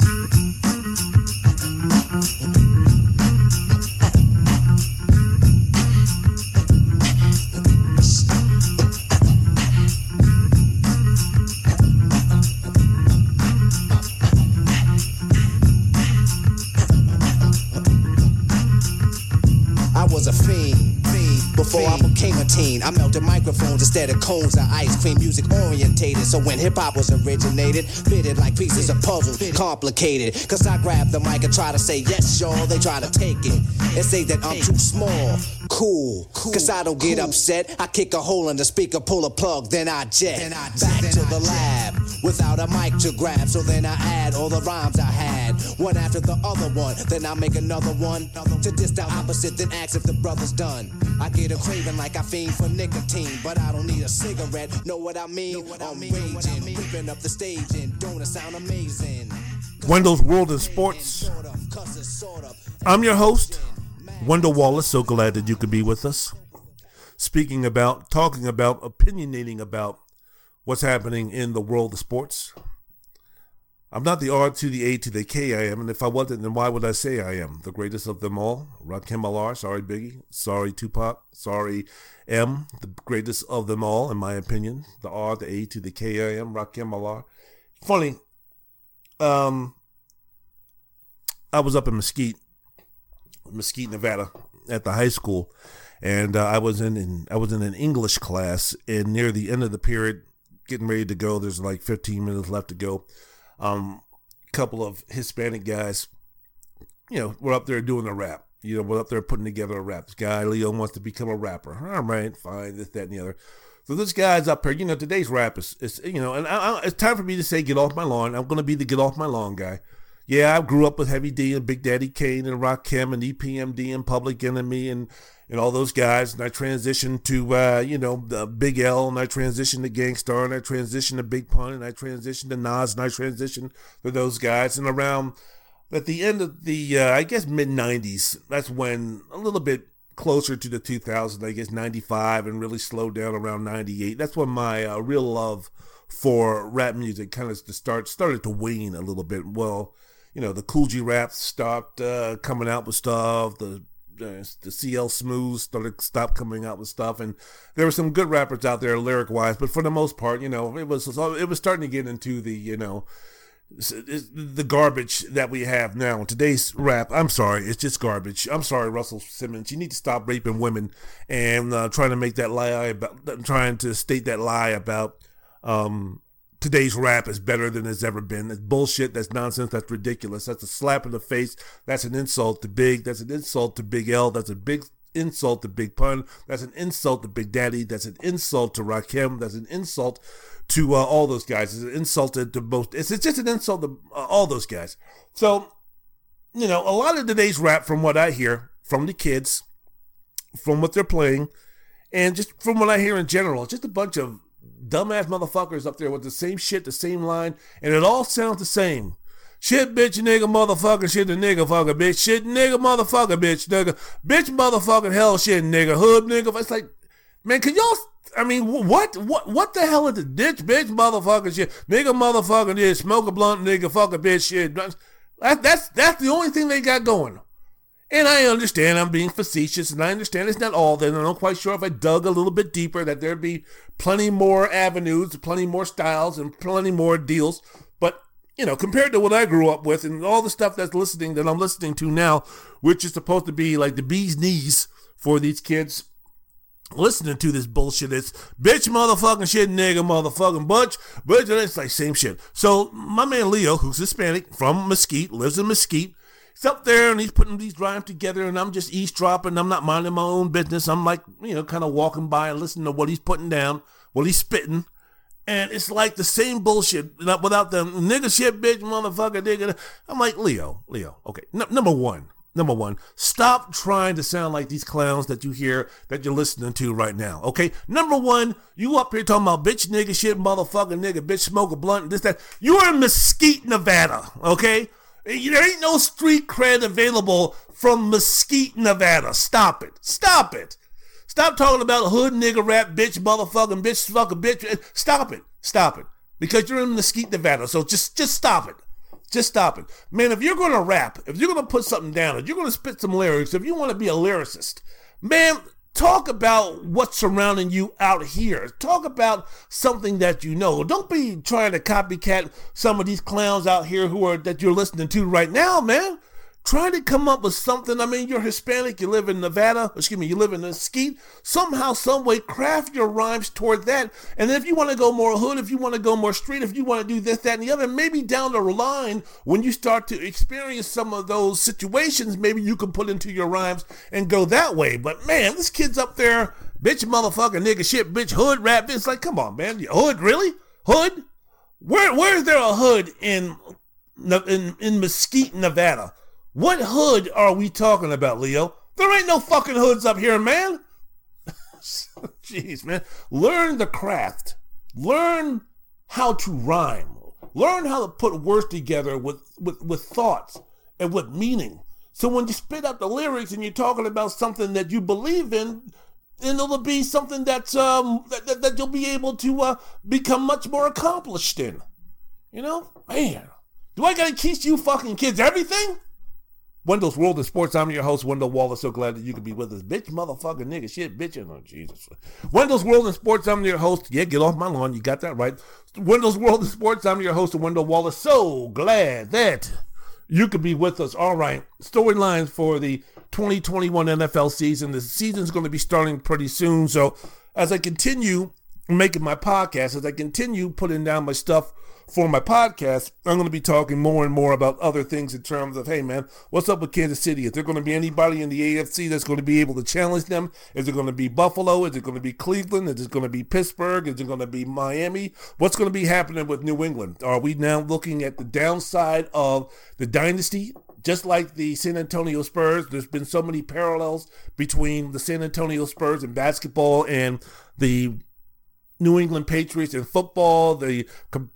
was a fiend nicotine. I became a teen, I melted microphones instead of cones of ice cream. Music orientated. So when hip hop was originated, fitted like pieces of puzzles, complicated. Cause I grab the mic and try to say yes, y'all. They try to take it and say that I'm too small. Cool, cause I don't get upset. I kick a hole in the speaker, pull a plug, then I jet. Back to the lab without a mic to grab. So then I add all the rhymes I had, one after the other one. Then I make another one to diss the opposite, then ask if the brother's done. I get a craving like I fiend for nicotine, but I don't need a cigarette. Know what I mean? I'm raging, ripping up the stage, and don't it sound amazing? Wendell's World in Sports. I'm your host, Wendell Wallace. So glad that you could be with us. Speaking about, talking about, opinionating about what's happening in the world of sports. I'm not the R to the A to the K I am, and if I wasn't, then why would I say I am? The greatest of them all. Rakim Allah, sorry Biggie, sorry Tupac, sorry M, the greatest of them all, in my opinion. The R, the A to the K I am, Rakim Allah. Funny, um, I was up in Mesquite, Mesquite, Nevada, at the high school, and uh, I was in, in I was in an English class, and near the end of the period, getting ready to go. There's like 15 minutes left to go. Um, couple of Hispanic guys, you know, we're up there doing a rap. You know, we're up there putting together a rap. This guy, Leo, wants to become a rapper. All right, fine, this, that, and the other. So this guy's up here. You know, today's rap is, is you know, and I, I, it's time for me to say, get off my lawn. I'm going to be the get off my lawn guy. Yeah, I grew up with Heavy D and Big Daddy Kane and Rakim and EPMD and Public Enemy and and all those guys. And I transitioned to, uh, you know, the Big L, and I transitioned to Gang Starr, and I transitioned to Big Pun, and I transitioned to Nas, and I transitioned to those guys. And around at the end of the, uh, I guess, mid 90s, that's when a little bit closer to the 2000s, I guess 95, and really slowed down around 98. That's when my uh, real love for rap music kind of to start started to wane a little bit. Well, you know, the Kool G Rap stopped uh, coming out with stuff. The the CL Smooth started stopped coming out with stuff, and there were some good rappers out there lyric wise, but for the most part, you know, it was it was starting to get into the you know the garbage that we have now. Today's rap, I'm sorry, it's just garbage. I'm sorry, Russell Simmons. You need to stop raping women and uh, trying to make that lie about trying to state that lie about um, today's rap is better than it's ever been. It's bullshit. That's nonsense. That's ridiculous. That's a slap in the face. That's an insult to Big. That's an insult to Big L. That's a big insult to Big Pun. That's an insult to Big Daddy. That's an insult to Rakim. That's an insult to uh, all those guys. It's an insult to both. It's, it's just an insult to uh, all those guys. So, you know, a lot of today's rap, from what I hear from the kids, from what they're playing, and just from what I hear in general, just a bunch of dumbass motherfuckers up there with the same shit, the same line, and it all sounds the same. Shit, bitch, nigga, motherfucker, shit, the nigga, fucker, bitch, shit, nigga, motherfucker, bitch, nigga, bitch, motherfucking hell, shit, nigga, hood, nigga. It's like, man, can y'all? I mean, what, what, what the hell is the ditch, bitch, motherfucker, shit, nigga, motherfucker, this, smoke a blunt, nigga, fucker, bitch, shit. That, that's that's the only thing they got going. And I understand I'm being facetious, and I understand it's not all. And I'm not quite sure if I dug a little bit deeper that there'd be plenty more avenues, plenty more styles, and plenty more deals. But you know, compared to what I grew up with and all the stuff that's listening that I'm listening to now, which is supposed to be like the bee's knees for these kids listening to this bullshit. It's bitch, motherfucking shit, nigga, motherfucking bunch, but it's like same shit. So my man Leo, who's Hispanic from Mesquite, lives in Mesquite he's up there and he's putting these rhymes together and I'm just eavesdropping. I'm not minding my own business. I'm like, you know, kind of walking by and listening to what he's putting down, what he's spitting. And it's like the same bullshit without the nigga shit, bitch, motherfucker, nigga. I'm like, Leo, Leo, okay. N- number one, number one, stop trying to sound like these clowns that you hear that you're listening to right now. Okay. Number one, you up here talking about bitch, nigga, shit, motherfucker, nigga, bitch, smoke a blunt, this, that. You are in Mesquite, Nevada. Okay. There ain't no street cred available from Mesquite, Nevada. Stop it. Stop it. Stop talking about hood nigga rap, bitch, motherfucking bitch, fucking bitch. Stop it. Stop it. Because you're in Mesquite, Nevada. So just just stop it. Just stop it. Man, if you're gonna rap, if you're gonna put something down, if you're gonna spit some lyrics, if you wanna be a lyricist, man, Talk about what's surrounding you out here. Talk about something that you know. Don't be trying to copycat some of these clowns out here who are that you're listening to right now, man. Try to come up with something. I mean, you're Hispanic, you live in Nevada, excuse me, you live in Mesquite. Somehow, some way, craft your rhymes toward that. And if you want to go more hood, if you want to go more street, if you want to do this, that, and the other, maybe down the line, when you start to experience some of those situations, maybe you can put into your rhymes and go that way. But man, this kid's up there, bitch, motherfucker, nigga, shit, bitch, hood rap. It's like, come on, man, hood, really? Hood? Where, where is there a hood in, in, in Mesquite, Nevada? What hood are we talking about, Leo? There ain't no fucking hoods up here, man. Jeez, man. Learn the craft. Learn how to rhyme. Learn how to put words together with, with, with thoughts and with meaning. So when you spit out the lyrics and you're talking about something that you believe in, then it'll be something that's um that, that, that you'll be able to uh, become much more accomplished in. You know, man. Do I gotta teach you fucking kids everything? Wendell's World of Sports. I'm your host, Wendell Wallace. So glad that you could be with us. Bitch, motherfucker, nigga, shit, bitch. Oh, Jesus. Wendell's World of Sports. I'm your host. Yeah, get off my lawn. You got that right. Wendell's World of Sports. I'm your host, Wendell Wallace. So glad that you could be with us. All right. Storylines for the 2021 NFL season. The season's going to be starting pretty soon. So as I continue making my podcast, as I continue putting down my stuff for my podcast, I'm going to be talking more and more about other things in terms of, hey, man, what's up with Kansas City? Is there going to be anybody in the AFC that's going to be able to challenge them? Is it going to be Buffalo? Is it going to be Cleveland? Is it going to be Pittsburgh? Is it going to be Miami? What's going to be happening with New England? Are we now looking at the downside of the dynasty? Just like the San Antonio Spurs, there's been so many parallels between the San Antonio Spurs and basketball and the New England Patriots in football, the,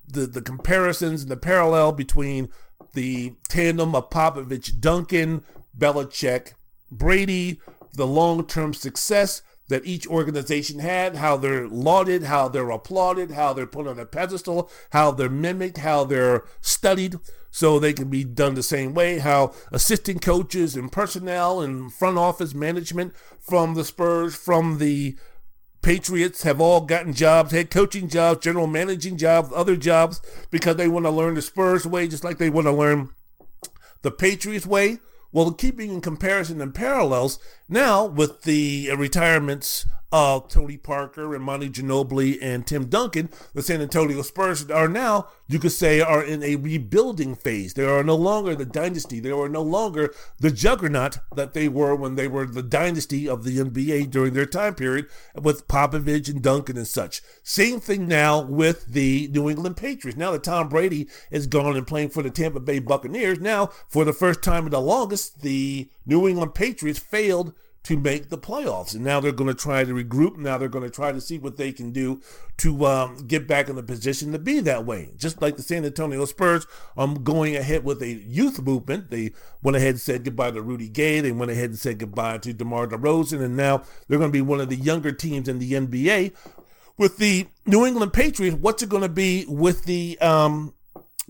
the, the comparisons and the parallel between the tandem of Popovich, Duncan, Belichick, Brady, the long term success that each organization had, how they're lauded, how they're applauded, how they're put on a pedestal, how they're mimicked, how they're studied. So they can be done the same way, how assistant coaches and personnel and front office management from the Spurs, from the Patriots have all gotten jobs, head coaching jobs, general managing jobs, other jobs, because they want to learn the Spurs way, just like they want to learn the Patriots way. Well, keeping in comparison and parallels, now with the retirements of Tony Parker and Manu Ginobili and Tim Duncan, the San Antonio Spurs are now, you could say, are in a rebuilding phase. They are no longer the dynasty. They are no longer the juggernaut that they were when they were the dynasty of the NBA during their time period with Popovich and Duncan and such. Same thing now with the New England Patriots. Now that Tom Brady is gone and playing for the Tampa Bay Buccaneers, now for the first time in the longest, the New England Patriots failed to make the playoffs. And now they're going to try to regroup. Now they're going to try to see what they can do to um, get back in the position to be that way. Just like the San Antonio Spurs um, going ahead with a youth movement. They went ahead and said goodbye to Rudy Gay. They went ahead and said goodbye to DeMar DeRozan. And now they're going to be one of the younger teams in the NBA. With the New England Patriots, what's it going to be with the um,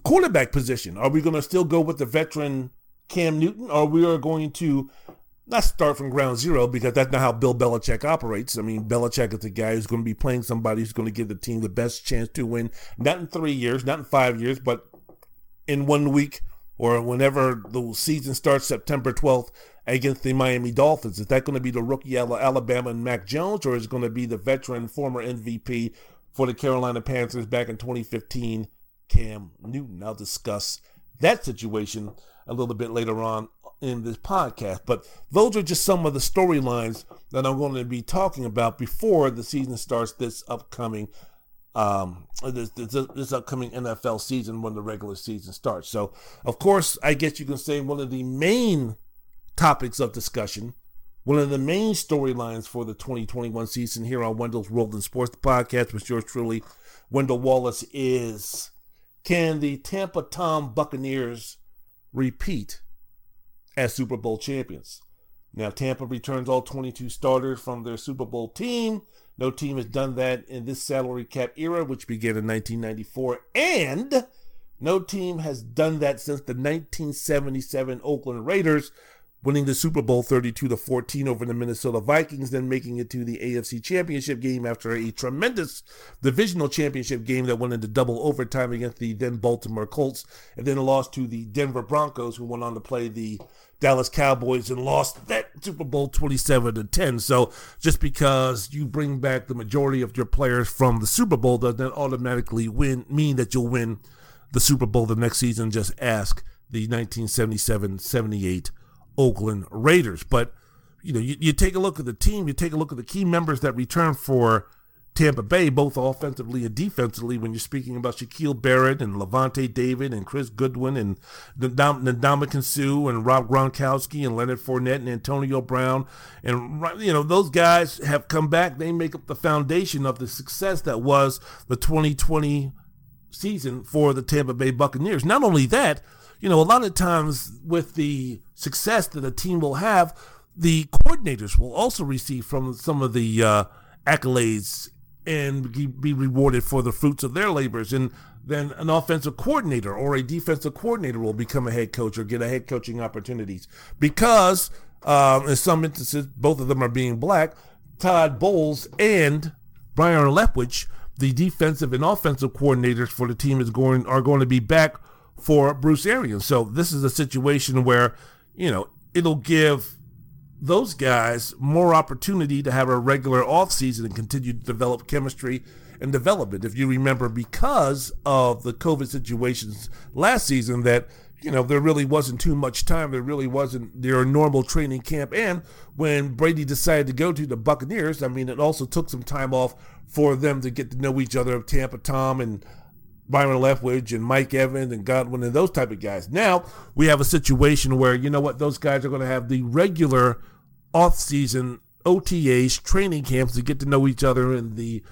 quarterback position? Are we going to still go with the veteran Cam Newton, or we are going to not start from ground zero because that's not how Bill Belichick operates. I mean, Belichick is the guy who's going to be playing somebody who's going to give the team the best chance to win, not in three years, not in five years, but in one week or whenever the season starts, September 12th, against the Miami Dolphins. Is that going to be the rookie Alabama and Mac Jones, or is it going to be the veteran former MVP for the Carolina Panthers back in 2015, Cam Newton? I'll discuss that situation a little bit later on in this podcast. But those are just some of the storylines that I'm going to be talking about before the season starts this upcoming um this, this, this upcoming NFL season when the regular season starts. So, of course, I guess you can say one of the main topics of discussion, one of the main storylines for the 2021 season here on Wendell's World and Sports podcast with yours truly, Wendell Wallace, is can the Tampa Tom Buccaneers repeat as Super Bowl champions. Now, Tampa returns all 22 starters from their Super Bowl team. No team has done that in this salary cap era, which began in 1994. And no team has done that since the 1977 Oakland Raiders, winning the Super Bowl 32 to 14 over the Minnesota Vikings, then making it to the AFC Championship game after a tremendous divisional championship game that went into double overtime against the then Baltimore Colts, and then lost to the Denver Broncos, who went on to play the Dallas Cowboys and lost that Super Bowl 27 to 10. So just because you bring back the majority of your players from the Super Bowl doesn't automatically win mean that you'll win the Super Bowl the next season. Just ask the 1977-78 Oakland Raiders. But you know, you, you take a look at the team, you take a look at the key members that return for Tampa Bay, both offensively and defensively, when you're speaking about Shaquille Barrett and Lavonte David and Chris Godwin and Ndamukong Suh and Rob Gronkowski and Leonard Fournette and Antonio Brown. And, you know, those guys have come back. They make up the foundation of the success that was the 2020 season for the Tampa Bay Buccaneers. Not only that, you know, a lot of times with the success that a team will have, the coordinators will also receive from some of the uh, accolades and be rewarded for the fruits of their labors. And then an offensive coordinator or a defensive coordinator will become a head coach or get a head coaching opportunities because, um, in some instances, both of them are being black. Todd Bowles and Byron Leftwich, the defensive and offensive coordinators for the team, is going are going to be back for Bruce Arians. So this is a situation where you know it'll give those guys more opportunity to have a regular offseason and continue to develop chemistry and development. If you remember, because of the COVID situations last season, that you know there really wasn't too much time. There really wasn't their normal training camp. And when Brady decided to go to the Buccaneers, I mean, it also took some time off for them to get to know each other. Of Tampa Tom and Byron Leftwich and Mike Evans and Godwin and those type of guys. Now we have a situation where you know what those guys are going to have the regular off-season OTAs, training camps to get to know each other, and the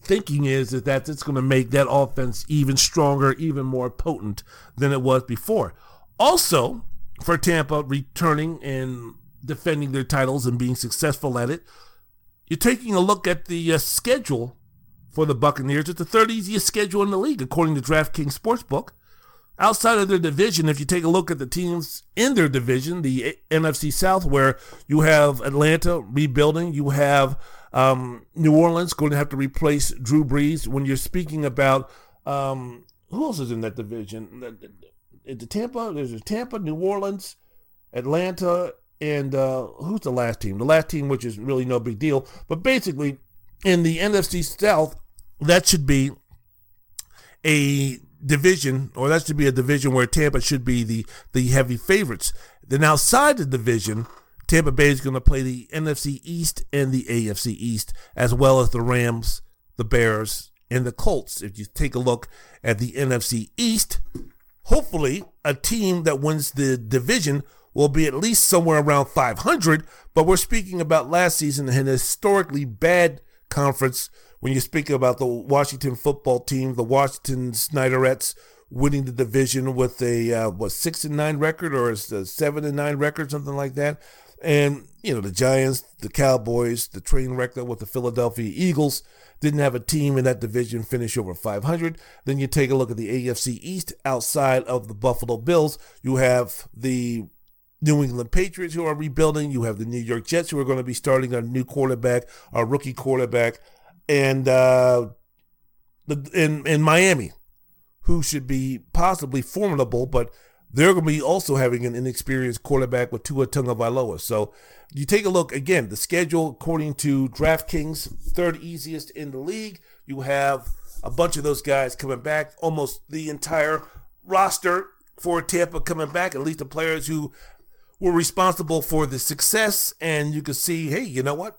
thinking is, that it's going to make that offense even stronger, even more potent than it was before. Also, for Tampa returning and defending their titles and being successful at it, you're taking a look at the uh, schedule for the Buccaneers. It's the third easiest schedule in the league, according to DraftKings Sportsbook. Outside of their division, if you take a look at the teams in their division, the NFC South, where you have Atlanta rebuilding, you have um, New Orleans going to have to replace Drew Brees. When you're speaking about um, who else is in that division? The, Tampa, there's Tampa, New Orleans, Atlanta, and uh, who's the last team? The last team, which is really no big deal, but basically in the NFC South, that should be a division, or that should be a division where Tampa should be the the heavy favorites. Then outside the division, Tampa Bay is going to play the NFC East and the AFC East, as well as the Rams, the Bears, and the Colts. If you take a look at the NFC East, hopefully a team that wins the division will be at least somewhere around 500. But we're speaking about last season, an historically bad conference when you speak about the Washington football team, the Washington Snyderettes winning the division with a uh, what six and nine record or a seven and nine record, something like that. And you know the Giants, the Cowboys, the train wreck with the Philadelphia Eagles didn't have a team in that division finish over 500. Then you take a look at the AFC East outside of the Buffalo Bills. You have the New England Patriots who are rebuilding. You have the New York Jets who are going to be starting a new quarterback, a rookie quarterback and uh, the in in Miami, who should be possibly formidable, but they're going to be also having an inexperienced quarterback with Tua Tagovailoa. So you take a look again. The schedule, according to DraftKings, third easiest in the league. You have a bunch of those guys coming back. Almost the entire roster for Tampa coming back. At least the players who were responsible for the success. And you can see, hey, you know what?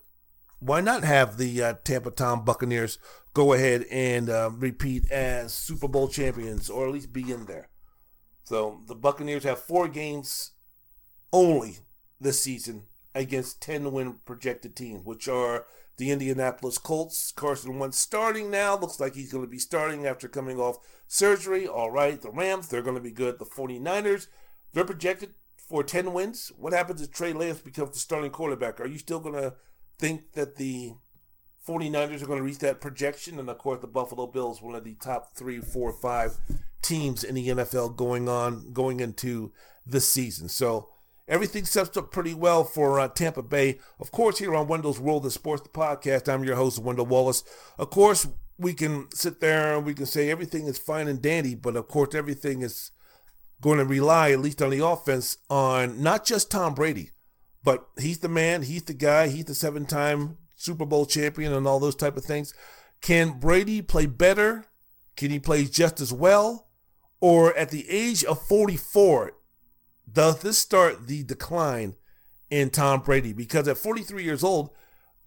why not have the uh, Tampa Tom Buccaneers go ahead and uh, repeat as Super Bowl champions, or at least be in there? So the Buccaneers have four games only this season against 10 win projected teams, which are the Indianapolis Colts. Carson Wentz starting now. Looks like he's going to be starting after coming off surgery. All right. The Rams, they're going to be good. The 49ers, they're projected for 10 wins. What happens if Trey Lance becomes the starting quarterback? Are you still going to think that the 49ers are going to reach that projection. And of course, the Buffalo Bills, one of the top three, four, five teams in the NFL going on, going into this season. So everything sets up pretty well for uh, Tampa Bay. Of course, here on Wendell's World of Sports, the podcast, I'm your host, Wendell Wallace. Of course, we can sit there and we can say everything is fine and dandy, but of course, everything is going to rely, at least on the offense, on not just Tom Brady, but he's the man, he's the guy, he's the seven time Super Bowl champion and all those type of things. Can Brady play better? Can he play just as well? Or at the age of 44, does this start the decline in Tom Brady? Because at 43 years old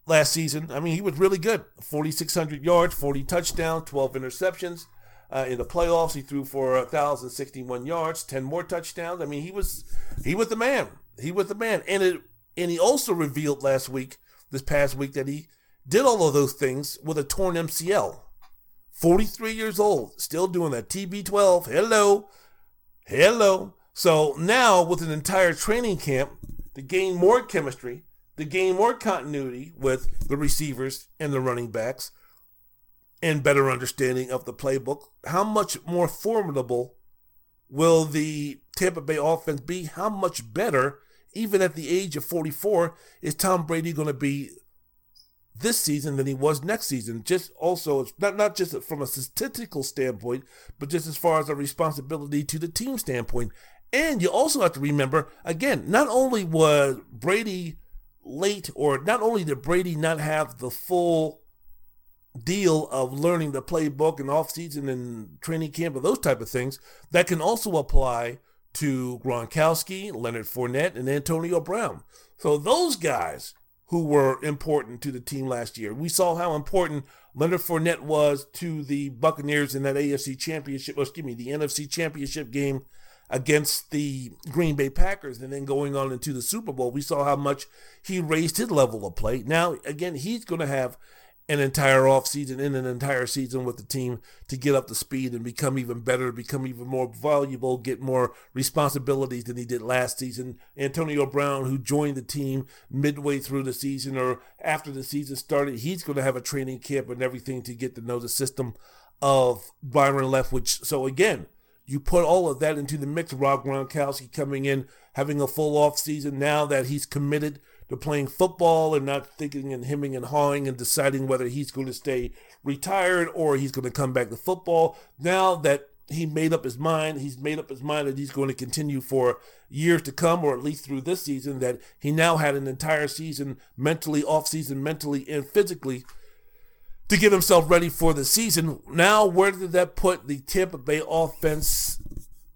last season, I mean, he was really good 4,600 yards, 40 touchdowns, 12 interceptions. Uh, in the playoffs, he threw for 1,061 yards, 10 more touchdowns. I mean, he was he was the man. He was the man. And it and he also revealed last week, this past week, that he did all of those things with a torn MCL. 43 years old, still doing that. TB12. Hello. Hello. So now, with an entire training camp to gain more chemistry, to gain more continuity with the receivers and the running backs, and better understanding of the playbook, how much more formidable will the Tampa Bay offense be? How much better, even at the age of 44, is Tom Brady going to be this season than he was next season? Just also, not, not just from a statistical standpoint, but just as far as a responsibility to the team standpoint. And you also have to remember, again, not only was Brady late, or not only did Brady not have the full deal of learning the playbook and offseason and training camp and those type of things that can also apply to Gronkowski, Leonard Fournette, and Antonio Brown. So those guys who were important to the team last year. We saw how important Leonard Fournette was to the Buccaneers in that AFC championship, excuse me, the NFC championship game against the Green Bay Packers and then going on into the Super Bowl. We saw how much he raised his level of play. Now, again, he's going to have an entire offseason and an entire season with the team to get up to speed and become even better, become even more valuable, get more responsibilities than he did last season. Antonio Brown, who joined the team midway through the season or after the season started, he's going to have a training camp and everything to get to know the system of Byron Leftwich. So again, you put all of that into the mix. Rob Gronkowski coming in, having a full offseason now that he's committed to playing football and not thinking and hemming and hawing and deciding whether he's going to stay retired or he's going to come back to football. Now that he made up his mind, he's made up his mind that he's going to continue for years to come, or at least through this season, that he now had an entire season mentally, off season, mentally and physically to get himself ready for the season. Now, where did that put the Tampa Bay offense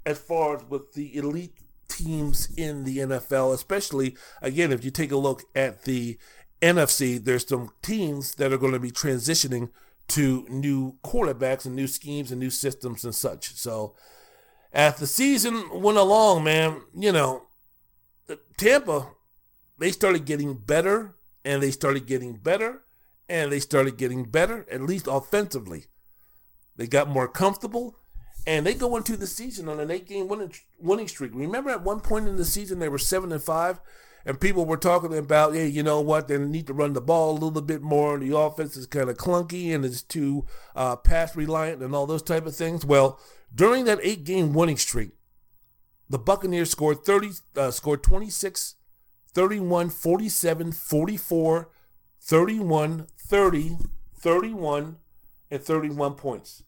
as far as with the elite teams in the NFL, especially again, if you take a look at the NFC, there's some teams that are going to be transitioning to new quarterbacks and new schemes and new systems and such. So, as the season went along, man, you know, Tampa, they started getting better and they started getting better and they started getting better, at least offensively. They got more comfortable and they go into the season on an eight-game winning winning streak. Remember, at one point in the season, they were seven and five, and people were talking about, hey, you know what? They need to run the ball a little bit more. The offense is kind of clunky and it's too uh, pass reliant and all those type of things. Well, during that eight-game winning streak, the Buccaneers scored 30, uh, scored 26, 31, 47, 44, 31, 30, 31, and 31 points.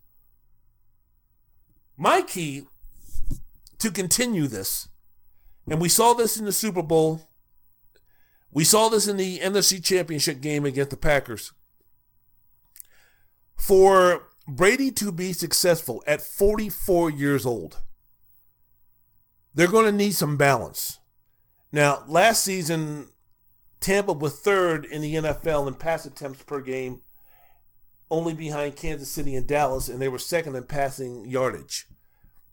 My key to continue this, and we saw this in the Super Bowl, we saw this in the NFC Championship game against the Packers. For Brady to be successful at 44 years old, they're going to need some balance. Now, last season, Tampa was third in the NFL in pass attempts per game only behind Kansas City and Dallas, and they were second in passing yardage.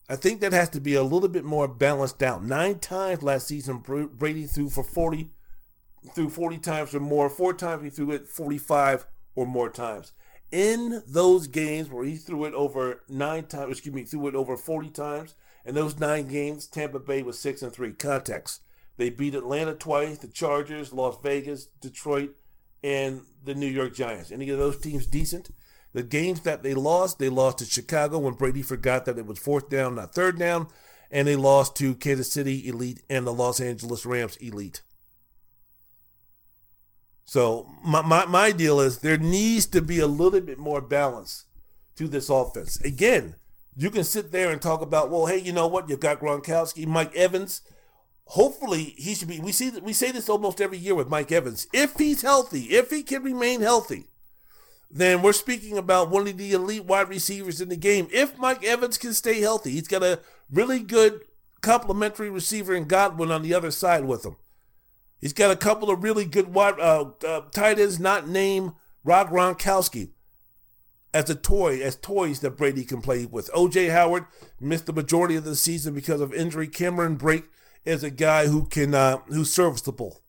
I think that has to be a little bit more balanced out. Nine times last season, Brady threw for 40, threw 40 times or more. Four times he threw it 45 or more times. In those games where he threw it over nine times, excuse me, threw it over 40 times, in those nine games, Tampa Bay was six and three. Context. They beat Atlanta twice, the Chargers, Las Vegas, Detroit, and the New York Giants. Any of those teams decent? The games that they lost, they lost to Chicago when Brady forgot that it was fourth down, not third down. and they lost to Kansas City Elite and the Los Angeles Rams Elite. So my, my, my deal is there needs to be a little bit more balance to this offense. Again, you can sit there and talk about, well, hey, you know what? You've got Gronkowski, Mike Evans. Hopefully, he should be. We see we say this almost every year with Mike Evans. If he's healthy, if he can remain healthy, then we're speaking about one of the elite wide receivers in the game. If Mike Evans can stay healthy, he's got a really good complementary receiver in Godwin on the other side with him. He's got a couple of really good wide uh, uh, tight ends, not named Rob Gronkowski as a toy, as toys that Brady can play with. OJ Howard missed the majority of the season because of injury. Cameron Brate is a guy who can uh, who's serviceable.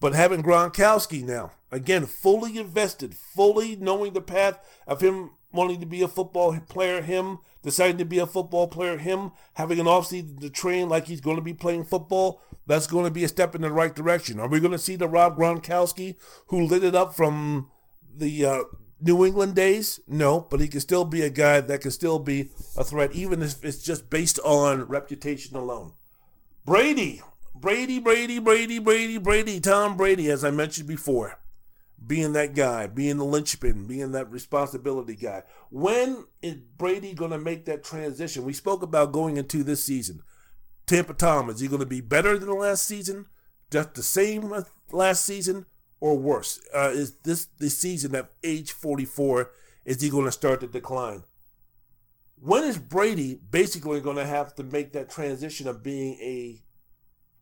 But having Gronkowski now, again, fully invested, fully knowing the path of him wanting to be a football player, him deciding to be a football player, him having an offseason to train like he's going to be playing football, that's going to be a step in the right direction. Are we going to see the Rob Gronkowski who lit it up from the uh, New England days? No, but he can still be a guy that can still be a threat, even if it's just based on reputation alone. Brady, Brady, Brady, Brady, Brady, Brady, Tom Brady, as I mentioned before, being that guy, being the linchpin, being that responsibility guy. When is Brady going to make that transition? We spoke about going into this season. Tampa Tom, is he going to be better than last season? Just the same last season? or worse? Uh, is this the season at age 44? Is he going to start to decline? When is Brady basically going to have to make that transition of being a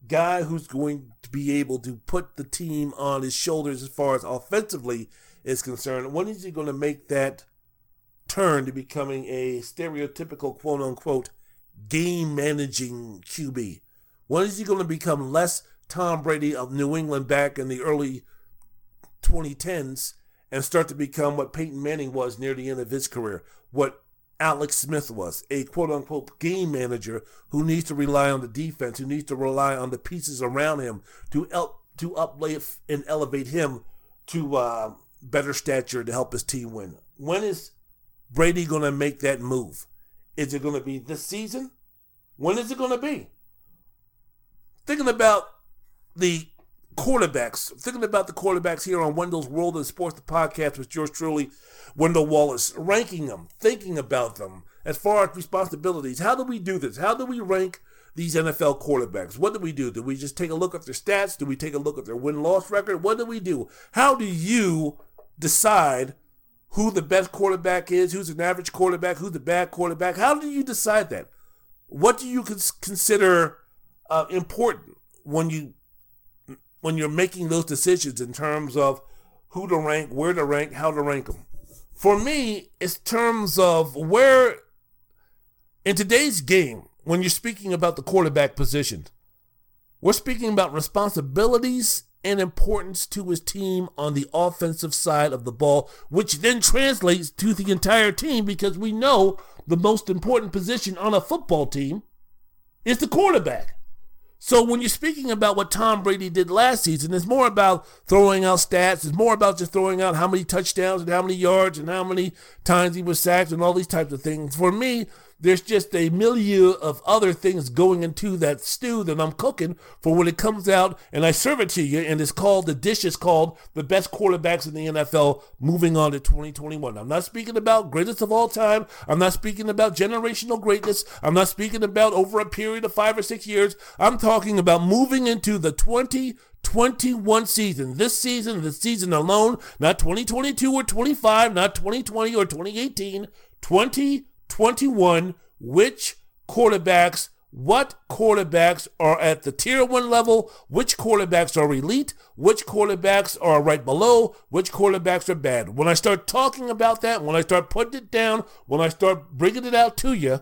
guy who's going to be able to put the team on his shoulders as far as offensively is concerned? When is he going to make that turn to becoming a stereotypical quote unquote game managing QB? When is he going to become less Tom Brady of New England back in the early 2010s and start to become what Peyton Manning was near the end of his career, what Alex Smith was, a quote unquote game manager who needs to rely on the defense, who needs to rely on the pieces around him to help to uplift and elevate him to uh, better stature to help his team win. When is Brady going to make that move? Is it going to be this season? When is it going to be? Thinking about the quarterbacks. Thinking about the quarterbacks here on Wendell's World of Sports, the podcast with yours truly, Wendell Wallace, ranking them, thinking about them as far as responsibilities. How do we do this? How do we rank these NFL quarterbacks? What do we do? Do we just take a look at their stats? Do we take a look at their win loss record? What do we do? How do you decide who the best quarterback is, who's an average quarterback, who's the bad quarterback? How do you decide that? What do you consider uh, important when you when you're making those decisions in terms of who to rank, where to rank, how to rank them. For me, it's terms of where in today's game, when you're speaking about the quarterback position, we're speaking about responsibilities and importance to his team on the offensive side of the ball, which then translates to the entire team because we know the most important position on a football team is the quarterback. So when you're speaking about what Tom Brady did last season, it's more about throwing out stats. It's more about just throwing out how many touchdowns and how many yards and how many times he was sacked and all these types of things. For me, there's just a milieu of other things going into that stew that I'm cooking for when it comes out and I serve it to you. And it's called, the dish is called the best quarterbacks in the NFL moving on to 2021. I'm not speaking about greatest of all time. I'm not speaking about generational greatness. I'm not speaking about over a period of five or six years. I'm talking about moving into the 2021 season. This season, the season alone, not 2022 or 25, not 2020 or 2018, 20 21 which quarterbacks, what quarterbacks are at the tier one level, which quarterbacks are elite, which quarterbacks are right below, which quarterbacks are bad. When I start talking about that, when I start putting it down, when I start bringing it out to you,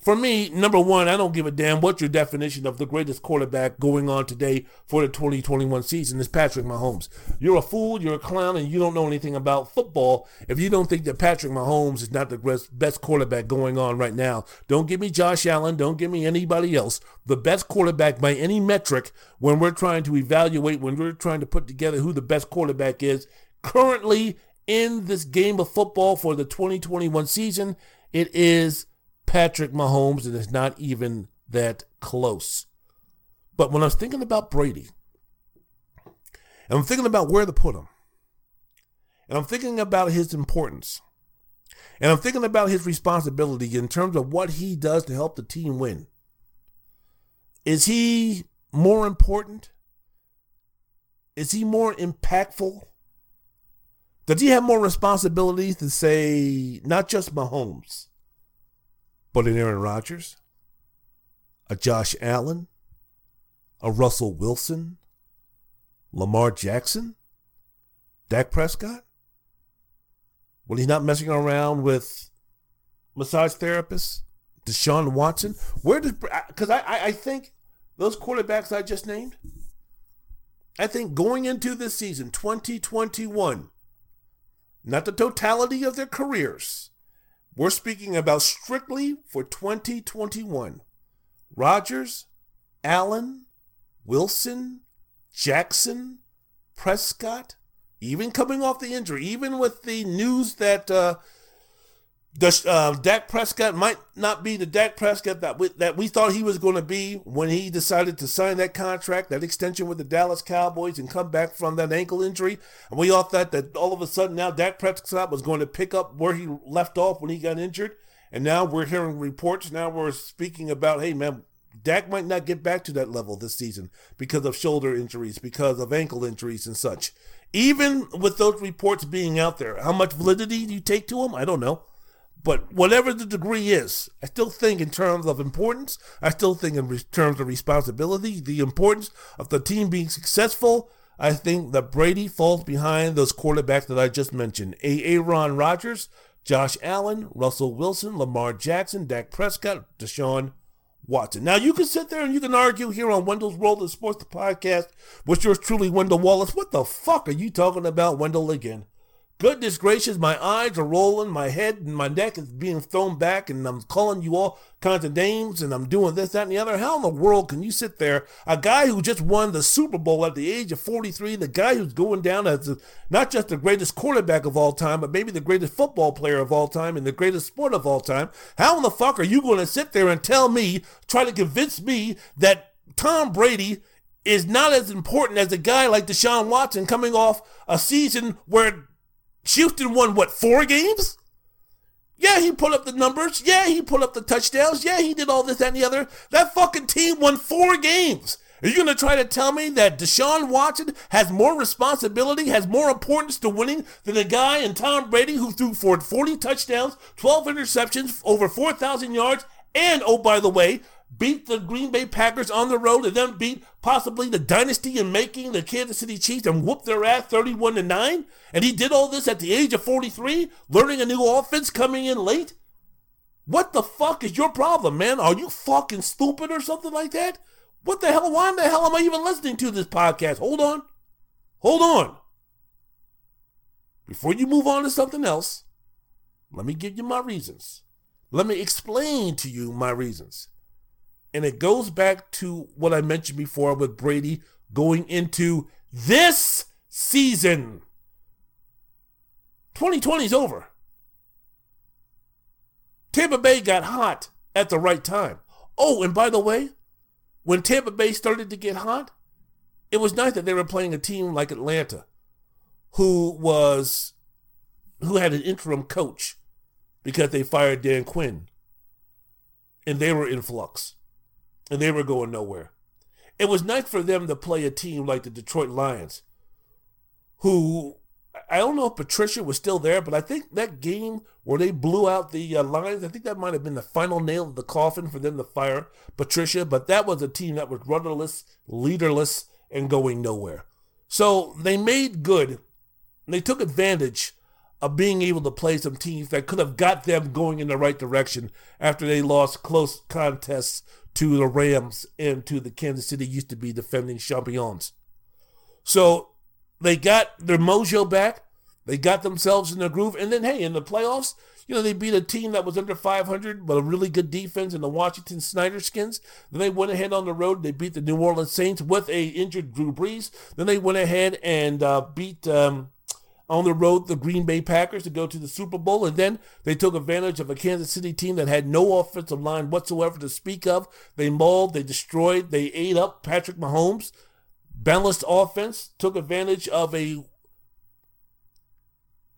for me, number one, I don't give a damn what your definition of the greatest quarterback going on today for the 2021 season is Patrick Mahomes. You're a fool, you're a clown, and you don't know anything about football if you don't think that Patrick Mahomes is not the best quarterback going on right now. Don't give me Josh Allen, don't give me anybody else. The best quarterback by any metric when we're trying to evaluate, when we're trying to put together who the best quarterback is currently in this game of football for the 2021 season, it is Patrick Mahomes, and it's not even that close. But when I was thinking about Brady, and I'm thinking about where to put him, and I'm thinking about his importance, and I'm thinking about his responsibility in terms of what he does to help the team win. Is he more important? Is he more impactful? Does he have more responsibilities to say not just Mahomes, but an Aaron Rodgers, a Josh Allen, a Russell Wilson, Lamar Jackson, Dak Prescott? Well, he's not messing around with massage therapists, Deshaun Watson. Where does because I, I think those quarterbacks I just named, I think going into this season, 2021, not the totality of their careers. We're speaking about strictly for 2021. Rodgers, Allen, Wilson, Jackson, Prescott, even coming off the injury, even with the news that uh, uh, Dak Prescott might not be the Dak Prescott that we, that we thought he was going to be when he decided to sign that contract, that extension with the Dallas Cowboys, and come back from that ankle injury. And we all thought that all of a sudden now Dak Prescott was going to pick up where he left off when he got injured. And now we're hearing reports. Now we're speaking about, hey man, Dak might not get back to that level this season because of shoulder injuries, because of ankle injuries and such. Even with those reports being out there, how much validity do you take to them? I don't know. But whatever the degree is, I still think in terms of importance, I still think in terms of responsibility, the importance of the team being successful, I think that Brady falls behind those quarterbacks that I just mentioned. A. Aaron Rodgers, Josh Allen, Russell Wilson, Lamar Jackson, Dak Prescott, Deshaun Watson. Now you can sit there and you can argue here on Wendell's World of Sports, the podcast, with yours truly, Wendell Wallace. What the fuck are you talking about, Wendell, again? Goodness gracious, my eyes are rolling, my head and my neck is being thrown back, and I'm calling you all kinds of names, and I'm doing this, that, and the other. How in the world can you sit there, a guy who just won the Super Bowl at the age of 43, the guy who's going down as a, not just the greatest quarterback of all time, but maybe the greatest football player of all time and the greatest sport of all time? How in the fuck are you going to sit there and tell me, try to convince me that Tom Brady is not as important as a guy like Deshaun Watson coming off a season where Houston won what four games? Yeah, he pulled up the numbers. Yeah, he pulled up the touchdowns. Yeah, he did all this, and the other. That fucking team won four games. Are you going to try to tell me that Deshaun Watson has more responsibility, has more importance to winning than a guy in Tom Brady who threw for 40 touchdowns, 12 interceptions, over 4,000 yards, and, oh, by the way, beat the Green Bay Packers on the road and then beat possibly the dynasty in making the Kansas City Chiefs and whoop their ass 31 to 9? And he did all this at the age of 43, learning a new offense coming in late? What the fuck is your problem, man? Are you fucking stupid or something like that? What the hell? Why in the hell am I even listening to this podcast? Hold on. Hold on. Before you move on to something else, let me give you my reasons. Let me explain to you my reasons. And it goes back to what I mentioned before with Brady going into this season. 2020 is over. Tampa Bay got hot at the right time. Oh, and by the way, when Tampa Bay started to get hot, it was nice that they were playing a team like Atlanta, who was who had an interim coach because they fired Dan Quinn. And they were in flux and they were going nowhere. It was nice for them to play a team like the Detroit Lions, who I don't know if Patricia was still there, but I think that game where they blew out the uh, Lions, I think that might have been the final nail in the coffin for them to fire Patricia. But that was a team that was rudderless, leaderless, and going nowhere. So they made good. They took advantage of being able to play some teams that could have got them going in the right direction after they lost close contests to the Rams and to the Kansas City used to be defending champions. So they got their mojo back. They got themselves in the groove. And then, hey, in the playoffs, you know, they beat a team that was under 500, but a really good defense in the Washington Snyder Skins. Then they went ahead on the road. They beat the New Orleans Saints with a injured Drew Brees. Then they went ahead and uh, beat um, on the road the Green Bay Packers to go to the Super Bowl, and then they took advantage of a Kansas City team that had no offensive line whatsoever to speak of. They mauled, they destroyed, they ate up Patrick Mahomes. Balanced offense took advantage of a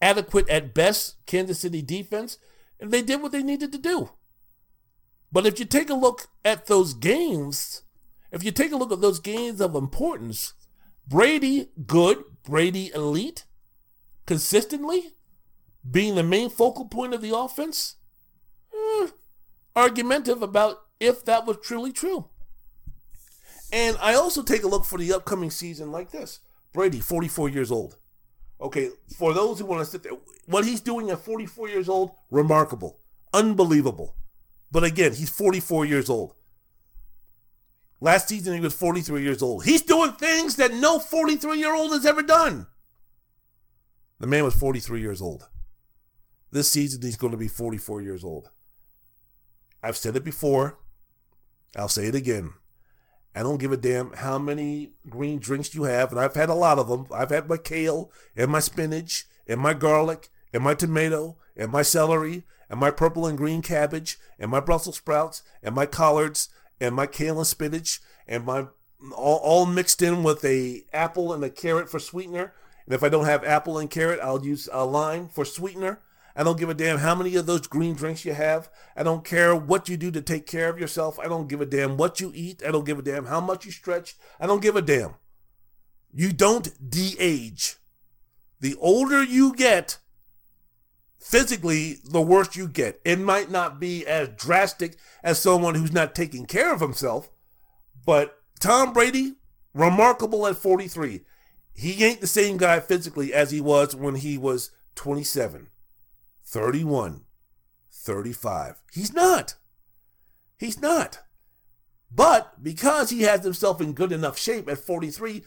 adequate at best Kansas City defense, and they did what they needed to do. But if you take a look at those games, if you take a look at those games of importance, Brady good, Brady elite, consistently being the main focal point of the offense, eh, argumentative about if that was truly true. And I also take a look for the upcoming season like this. Brady, 44 years old. Okay, for those who want to sit there, what he's doing at 44 years old, remarkable, unbelievable. But again, he's 44 years old. Last season, he was 43 years old. He's doing things that no 43 year old has ever done. The man was 43 years old. This season, he's going to be 44 years old. I've said it before. I'll say it again. I don't give a damn how many green drinks you have, and I've had a lot of them. I've had my kale and my spinach and my garlic and my tomato and my celery and my purple and green cabbage and my Brussels sprouts and my collards and my kale and spinach and my all, all mixed in with a apple and a carrot for sweetener. And if I don't have apple and carrot, I'll use a lime for sweetener. I don't give a damn how many of those green drinks you have. I don't care what you do to take care of yourself. I don't give a damn what you eat. I don't give a damn how much you stretch. I don't give a damn. You don't de age. The older you get, physically, the worse you get. It might not be as drastic as someone who's not taking care of himself, but Tom Brady, remarkable at 43. He ain't the same guy physically as he was when he was 27. 31, 35. He's not. He's not. But because he has himself in good enough shape at 43,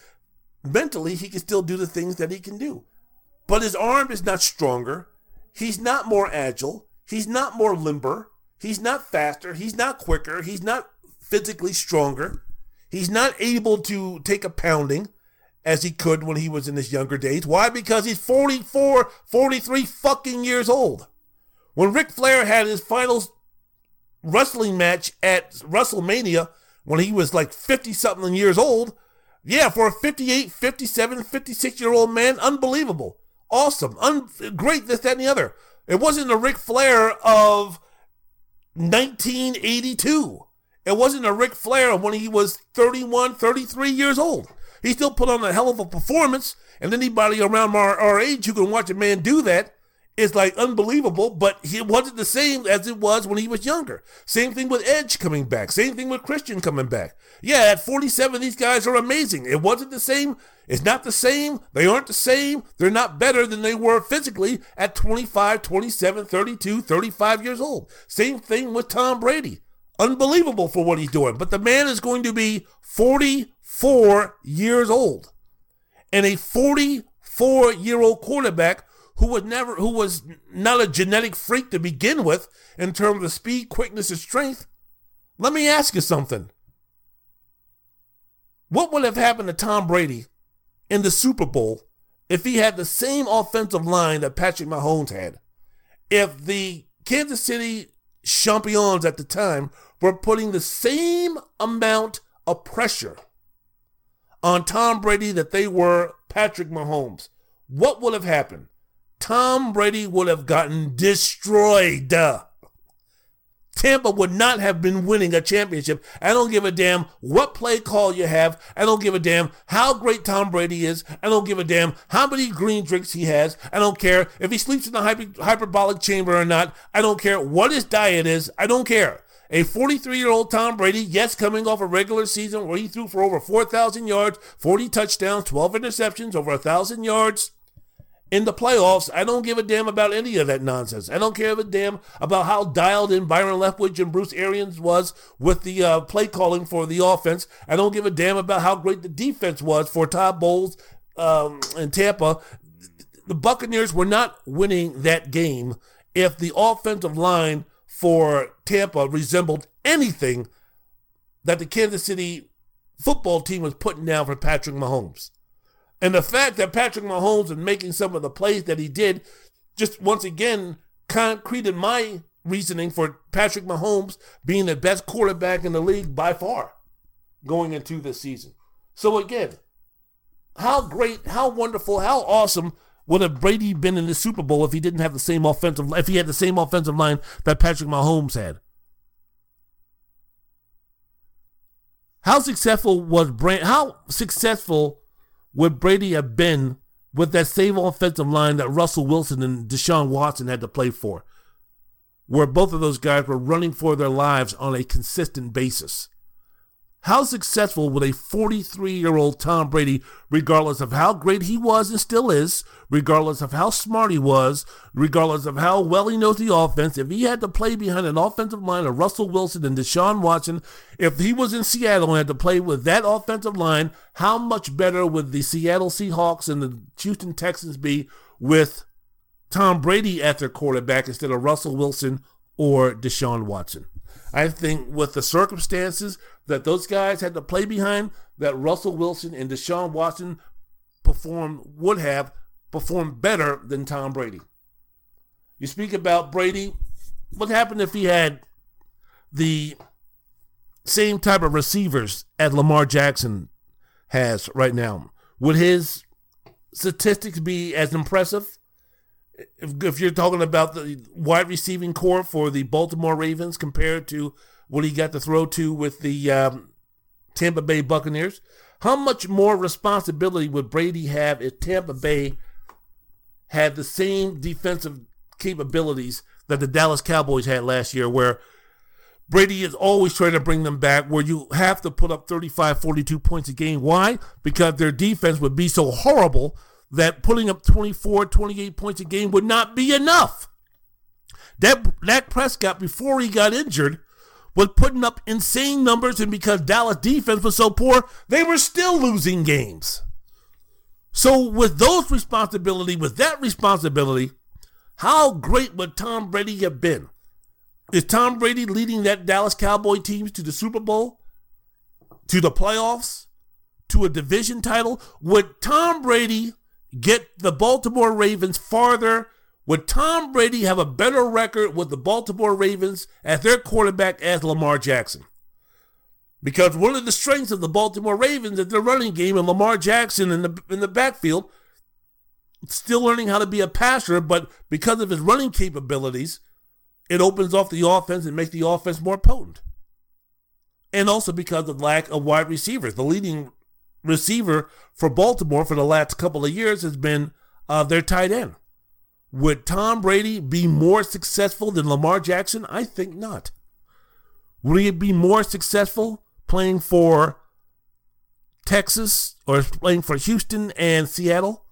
mentally he can still do the things that he can do. But his arm is not stronger. He's not more agile. He's not more limber. He's not faster. He's not quicker. He's not physically stronger. He's not able to take a pounding as he could when he was in his younger days. Why? Because he's 44, 43 fucking years old. When Ric Flair had his final wrestling match at WrestleMania when he was like 50 something years old, yeah, for a 58, 57, 56 year old man, unbelievable. Awesome. Un- great, this, that, and the other. It wasn't the Ric Flair of 1982. It wasn't a Ric Flair when he was 31, 33 years old. He still put on a hell of a performance, and anybody around our, our age who can watch a man do that is like unbelievable, but he wasn't the same as it was when he was younger. Same thing with Edge coming back. Same thing with Christian coming back. Yeah, at 47, these guys are amazing. It wasn't the same. It's not the same. They aren't the same. They're not better than they were physically at 25, 27, 32, 35 years old. Same thing with Tom Brady. Unbelievable for what he's doing. But the man is going to be 40 44 years old. And a 44 year old quarterback who was never who was not a genetic freak to begin with in terms of speed, quickness, and strength. Let me ask you something. What would have happened to Tom Brady in the Super Bowl if he had the same offensive line that Patrick Mahomes had? If the Kansas City champions at the time were putting the same amount of pressure on Tom Brady that they were Patrick Mahomes, what would have happened? Tom Brady would have gotten destroyed. Tampa would not have been winning a championship. I don't give a damn what play call you have. I don't give a damn how great Tom Brady is. I don't give a damn how many green drinks he has. I don't care if he sleeps in the hyper- hyperbolic chamber or not. I don't care what his diet is. I don't care. A 43 year old Tom Brady, yes, coming off a regular season where he threw for over 4,000 yards, 40 touchdowns, 12 interceptions, over 1,000 yards. In the playoffs, I don't give a damn about any of that nonsense. I don't care a damn about how dialed in Byron Leftwich and Bruce Arians was with the uh, play calling for the offense. I don't give a damn about how great the defense was for Todd Bowles um, and Tampa. The Buccaneers were not winning that game if the offensive line for Tampa resembled anything that the Kansas City football team was putting down for Patrick Mahomes. And the fact that Patrick Mahomes is making some of the plays that he did just once again concreted my reasoning for Patrick Mahomes being the best quarterback in the league by far going into this season. So again, how great, how wonderful, how awesome would have Brady been in the Super Bowl if he didn't have the same offensive if he had the same offensive line that Patrick Mahomes had? How successful was Brand how successful would Brady have been with that same offensive line that Russell Wilson and Deshaun Watson had to play for? Where both of those guys were running for their lives on a consistent basis. How successful would a 43 year old Tom Brady, regardless of how great he was and still is, regardless of how smart he was, regardless of how well he knows the offense, if he had to play behind an offensive line of Russell Wilson and Deshaun Watson, if he was in Seattle and had to play with that offensive line, how much better would the Seattle Seahawks and the Houston Texans be with Tom Brady at their quarterback instead of Russell Wilson or Deshaun Watson? I think with the circumstances that those guys had to play behind, that Russell Wilson and Deshaun Watson perform would have performed better than Tom Brady. You speak about Brady. What happened if he had the same type of receivers as Lamar Jackson has right now? Would his statistics be as impressive? If, if you're talking about the wide receiving core for the Baltimore Ravens compared to what he got to throw to with the um, Tampa Bay Buccaneers, how much more responsibility would Brady have if Tampa Bay had the same defensive capabilities that the Dallas Cowboys had last year, where Brady is always trying to bring them back, where you have to put up 35, 42 points a game. Why? Because their defense would be so horrible that pulling up 24, 28 points a game would not be enough. That Dak Prescott, before he got injured, was putting up insane numbers, and because Dallas defense was so poor, they were still losing games. So, with those responsibility, with that responsibility, how great would Tom Brady have been? Is Tom Brady leading that Dallas Cowboy team to the Super Bowl, to the playoffs, to a division title? Would Tom Brady get the Baltimore Ravens farther? Would Tom Brady have a better record with the Baltimore Ravens as their quarterback as Lamar Jackson? Because one of the strengths of the Baltimore Ravens is their running game and Lamar Jackson in the in the backfield still learning how to be a passer, but because of his running capabilities, it opens off the offense and makes the offense more potent. And also because of lack of wide receivers. The leading receiver for Baltimore for the last couple of years has been uh, their tight end. Would Tom Brady be more successful than Lamar Jackson? I think not. Would he be more successful playing for Texas or playing for Houston and Seattle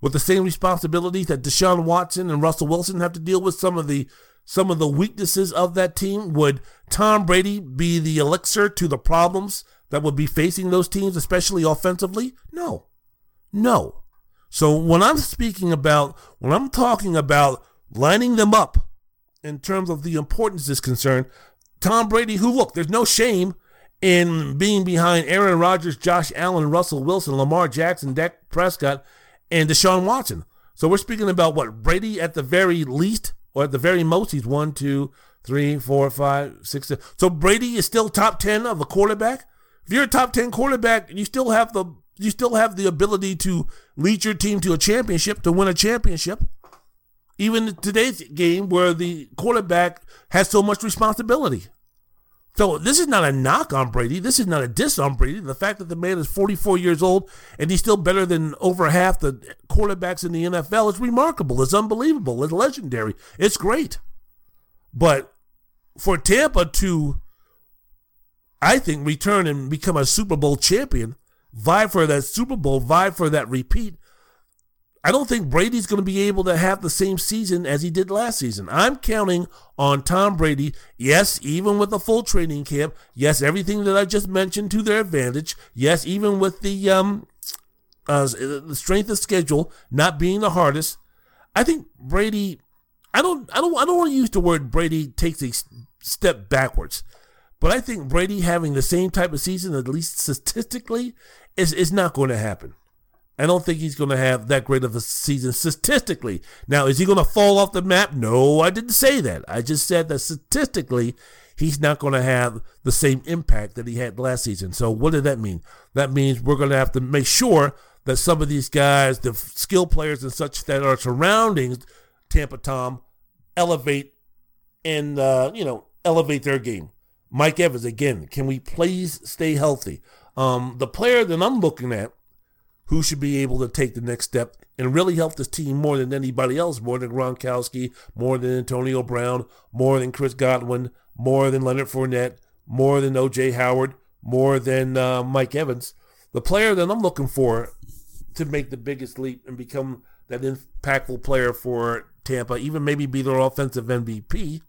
with the same responsibilities that Deshaun Watson and Russell Wilson have to deal with some of the some of the weaknesses of that team? Would Tom Brady be the elixir to the problems that would be facing those teams, especially offensively? No. No. So when I'm speaking about, when I'm talking about lining them up in terms of the importance is concerned, Tom Brady, who look, there's no shame in being behind Aaron Rodgers, Josh Allen, Russell Wilson, Lamar Jackson, Dak Prescott, and Deshaun Watson. So we're speaking about what Brady at the very least, or at the very most, he's one, two, three, four, five, six. Seven. So Brady is still top ten of a quarterback. If you're a top 10 quarterback, you still have the you still have the ability to lead your team to a championship, to win a championship. Even today's game where the quarterback has so much responsibility. So this is not a knock on Brady. This is not a diss on Brady. The fact that the man is 44 years old and he's still better than over half the quarterbacks in the NFL is remarkable. It's unbelievable. It's legendary. It's great. But for Tampa to I think, return and become a Super Bowl champion, vie for that Super Bowl, vie for that repeat. I don't think Brady's going to be able to have the same season as he did last season. I'm counting on Tom Brady, yes, even with a full training camp, yes, everything that I just mentioned to their advantage, yes, even with the um, uh, the strength of schedule not being the hardest. I think Brady. I don't. I don't. I don't want to use the word Brady takes a step backwards. But I think Brady having the same type of season, at least statistically, is, is not going to happen. I don't think he's going to have that great of a season statistically. Now, is he going to fall off the map? No, I didn't say that. I just said that statistically, he's not going to have the same impact that he had last season. So, what did that mean? That means we're going to have to make sure that some of these guys, the skill players and such that are surrounding Tampa Tom, elevate and uh, you know elevate their game. Mike Evans again. Can we please stay healthy? Um, the player that I'm looking at who should be able to take the next step and really help this team more than anybody else, more than Gronkowski, more than Antonio Brown, more than Chris Godwin, more than Leonard Fournette, more than O.J. Howard, more than uh, Mike Evans. The player that I'm looking for to make the biggest leap and become that impactful player for Tampa, even maybe be their offensive MVP,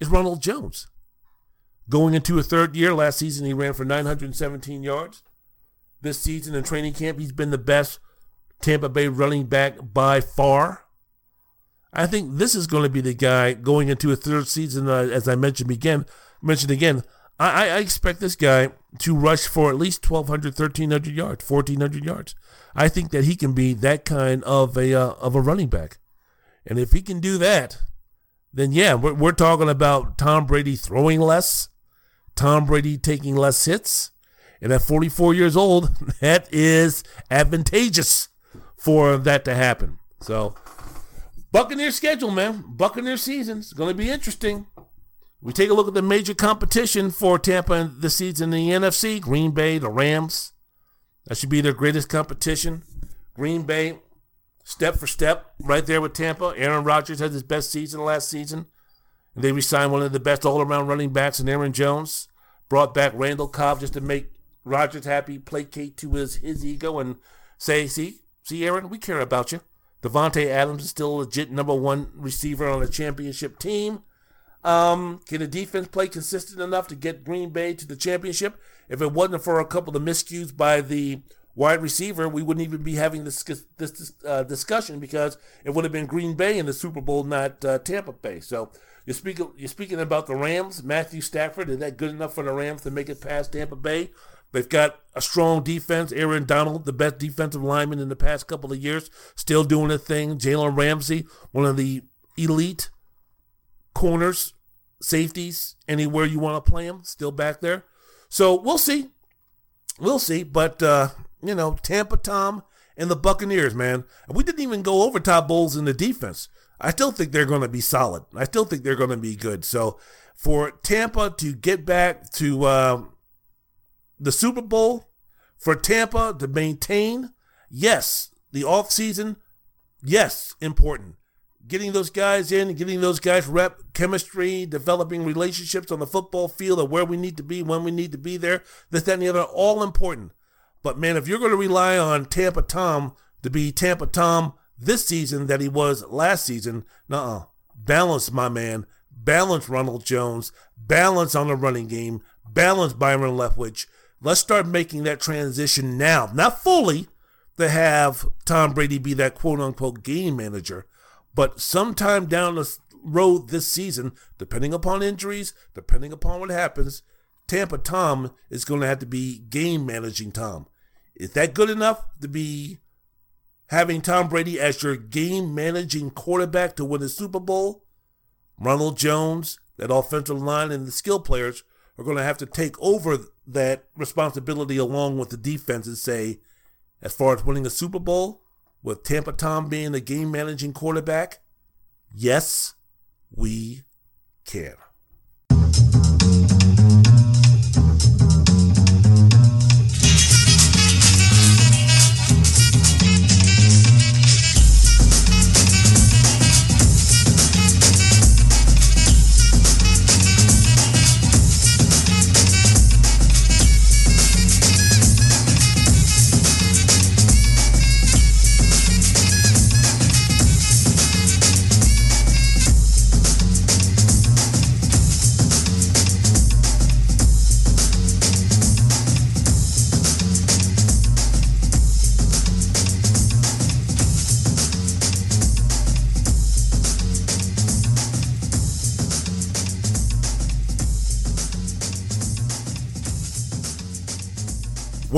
is Ronald Jones. Going into a third year, last season he ran for 917 yards. This season in training camp, he's been the best Tampa Bay running back by far. I think this is going to be the guy going into a third season, uh, as I mentioned again. Mentioned again, I, I, expect this guy to rush for at least 1,200, 1,300 yards, 1,400 yards. I think that he can be that kind of a uh, of a running back, and if he can do that, then yeah, we're, we're talking about Tom Brady throwing less, Tom Brady taking less hits, and at 44 years old, that is advantageous for that to happen. So, Buccaneer schedule, man, Buccaneer season going to be interesting. We take a look at the major competition for Tampa this season in the NFC: Green Bay, the Rams. That should be their greatest competition. Green Bay, step for step, right there with Tampa. Aaron Rodgers had his best season last season. They re-signed one of the best all-around running backs in Aaron Jones. Brought back Randall Cobb just to make Rodgers happy, placate to his, his ego, and say, see, see, Aaron, we care about you. Davante Adams is still a legit number one receiver on a championship team. Um, can the defense play consistent enough to get Green Bay to the championship? If it wasn't for a couple of miscues by the wide receiver, we wouldn't even be having this this uh, discussion because it would have been Green Bay in the Super Bowl, not uh, Tampa Bay. So you're speaking you're speaking about the Rams. Matthew Stafford is that good enough for the Rams to make it past Tampa Bay? They've got a strong defense. Aaron Donald, the best defensive lineman in the past couple of years, still doing a thing. Jalen Ramsey, one of the elite corners, safeties, anywhere you want to play him, still back there. So we'll see. We'll see. But, uh, you know, Tampa Tom and the Buccaneers, man. We didn't even go over Todd Bowles in the defense. I still think they're going to be solid. I still think they're going to be good. So for Tampa to get back to uh, the Super Bowl, for Tampa to maintain, yes, the offseason, yes, important getting those guys in, getting those guys rep chemistry, developing relationships on the football field of where we need to be, when we need to be there, this, that, and the other, all important. But man, if you're going to rely on Tampa Tom to be Tampa Tom this season that he was last season, nah, balance, my man. Balance Ronald Jones. Balance on the running game. Balance Byron Leftwich. Let's start making that transition now. Not fully to have Tom Brady be that quote unquote game manager, but sometime down the road this season, depending upon injuries, depending upon what happens, Tampa Tom is going to have to be game managing Tom. Is that good enough to be having Tom Brady as your game managing quarterback to win the Super Bowl? Ronald Jones, that offensive line, and the skill players are going to have to take over that responsibility along with the defense and say, as far as winning a Super Bowl, with Tampa Tom being the game managing quarterback? Yes, we can.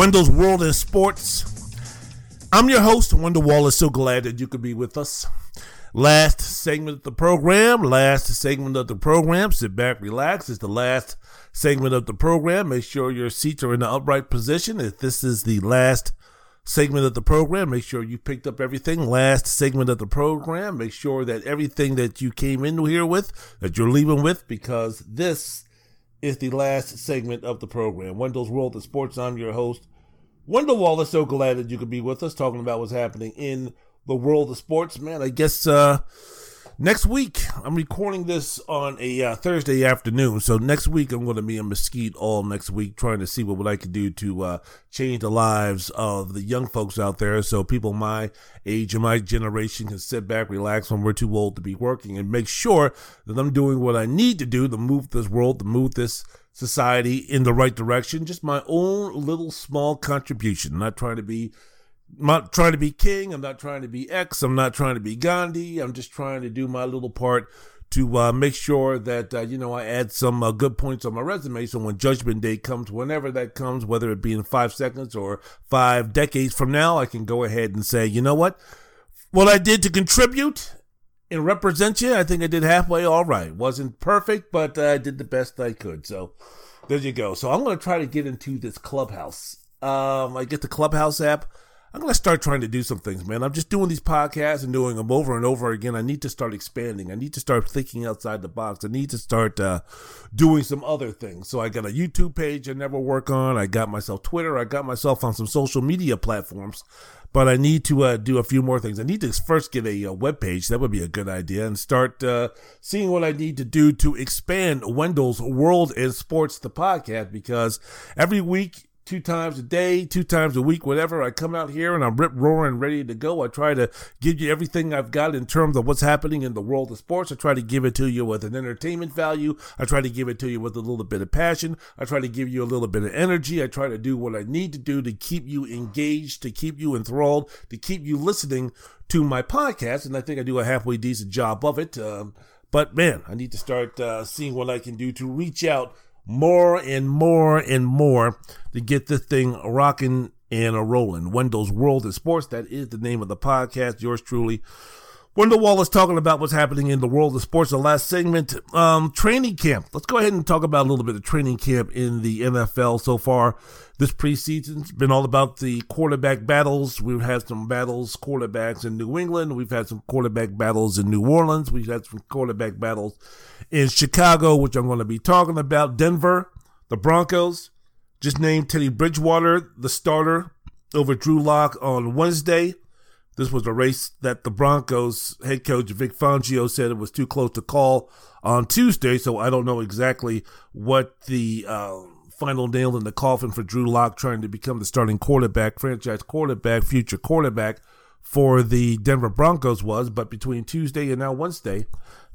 Wendell's World in Sports. I'm your host, Wendell Wallace. So glad that you could be with us. Last segment of the program. Last segment of the program. Sit back, relax. It's the last segment of the program. Make sure your seats are in the upright position. If this is the last segment of the program, make sure you picked up everything. Last segment of the program. Make sure that everything that you came into here with, that you're leaving with, because this is the last segment of the program. Wendell's World of Sports. I'm your host, Wendell Wallace. So glad that you could be with us talking about what's happening in the world of sports, man. I guess uh, next week I'm recording this on a uh, Thursday afternoon, so next week I'm going to be in Mesquite all next week, trying to see what, what I can do to uh, change the lives of the young folks out there, so people my age and my generation can sit back, relax when we're too old to be working, and make sure that I'm doing what I need to do to move this world, to move this society in the right direction. Just my own little small contribution. I'm not trying to be I'm not trying to be king. I'm not trying to be X. I'm not trying to be Gandhi. I'm just trying to do my little part to uh, make sure that uh, you know I add some uh, good points on my resume. So when Judgment Day comes, whenever that comes, whether it be in five seconds or five decades from now, I can go ahead and say, you know what, what I did to contribute and represent you, I think I did halfway all right. Wasn't perfect, but I did the best I could. So there you go. So I'm going to try to get into this clubhouse. Um, I get the clubhouse app. I'm going to start trying to do some things, man. I'm just doing these podcasts and doing them over and over again. I need to start expanding. I need to start thinking outside the box. I need to start uh, doing some other things. So I got a YouTube page I never work on. I got myself Twitter. I got myself on some social media platforms. But I need to uh, do a few more things. I need to first get a, a uh, web page. That would be a good idea, and start uh, seeing what I need to do to expand Wendell's World in Sports, the podcast. Because every week two times a day, two times a week, whatever. I come out here and I'm rip roaring, ready to go. I try to give you everything I've got in terms of what's happening in the world of sports. I try to give it to you with an entertainment value. I try to give it to you with a little bit of passion. I try to give you a little bit of energy. I try to do what I need to do to keep you engaged, to keep you enthralled, to keep you listening to my podcast. And I think I do a halfway decent job of it. Um, but man, I need to start uh, seeing what I can do to reach out more and more and more to get this thing rocking and a rolling. Wendell's World of Sports, that is the name of the podcast. Yours truly, Wendell Wallace talking about what's happening in the world of sports. The last segment, um, training camp. Let's go ahead and talk about a little bit of training camp in the NFL so far. This preseason's been all about the quarterback battles. We've had some battles, quarterbacks in New England. We've had some quarterback battles in New Orleans. We've had some quarterback battles in Chicago, which I'm going to be talking about. Denver, the Broncos just named Teddy Bridgewater the starter over Drew Lock on Wednesday. This was a race that the Broncos head coach Vic Fangio said it was too close to call on Tuesday, so I don't know exactly what the uh, final nail in the coffin for Drew Lock trying to become the starting quarterback, franchise quarterback, future quarterback for the Denver Broncos was. But between Tuesday and now Wednesday,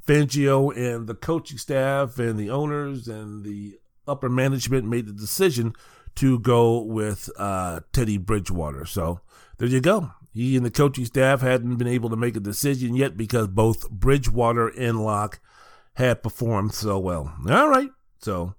Fangio and the coaching staff and the owners and the upper management made the decision to go with uh, Teddy Bridgewater. So there you go. He and the coaching staff hadn't been able to make a decision yet because both Bridgewater and Lock had performed so well. All right. So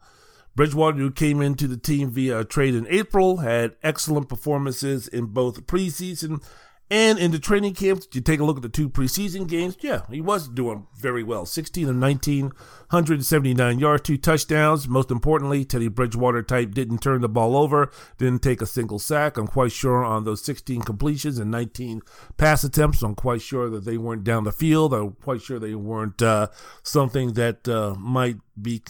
Bridgewater, who came into the team via a trade in April, had excellent performances in both preseason and in the training camps, you take a look at the two preseason games, yeah, he was doing very well. 16 of 19, 179 yards, two touchdowns. Most importantly, Teddy Bridgewater type didn't turn the ball over, didn't take a single sack. I'm quite sure on those 16 completions and 19 pass attempts, I'm quite sure that they weren't down the field. I'm quite sure they weren't uh, something that uh, might be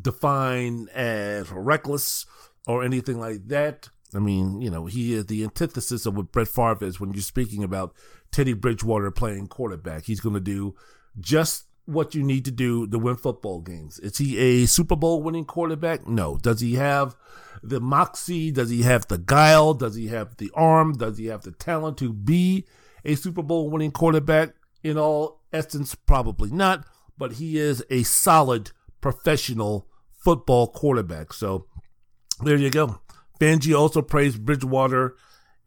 defined as reckless or anything like that. I mean, you know, he is the antithesis of what Brett Favre is when you're speaking about Teddy Bridgewater playing quarterback. He's going to do just what you need to do to win football games. Is he a Super Bowl winning quarterback? No. Does he have the moxie? Does he have the guile? Does he have the arm? Does he have the talent to be a Super Bowl winning quarterback? In all essence, probably not, but he is a solid professional football quarterback. So there you go. Fangio also praised Bridgewater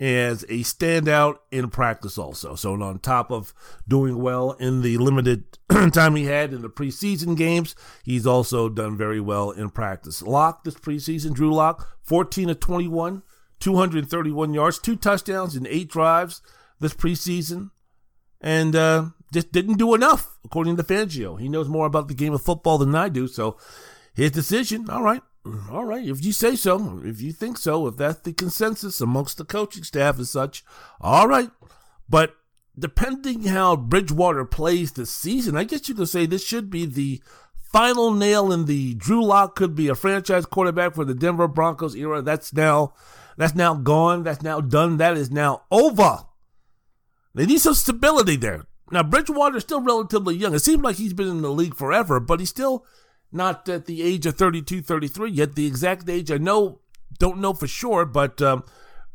as a standout in practice also. So on top of doing well in the limited time he had in the preseason games, he's also done very well in practice. Lock this preseason, Drew Lock, 14 of 21, 231 yards, two touchdowns, and eight drives this preseason. And uh, just didn't do enough, according to Fangio. He knows more about the game of football than I do. So his decision, all right, all right, if you say so, if you think so, if that's the consensus amongst the coaching staff and such, all right. But depending how Bridgewater plays this season, I guess you could say this should be the final nail in the Drew Lock could be a franchise quarterback for the Denver Broncos era. That's now that's now gone. That's now done. That is now over. They need some stability there. Now Bridgewater is still relatively young. It seems like he's been in the league forever, but he's still not at the age of 32, 33 yet. The exact age I know, don't know for sure, but um,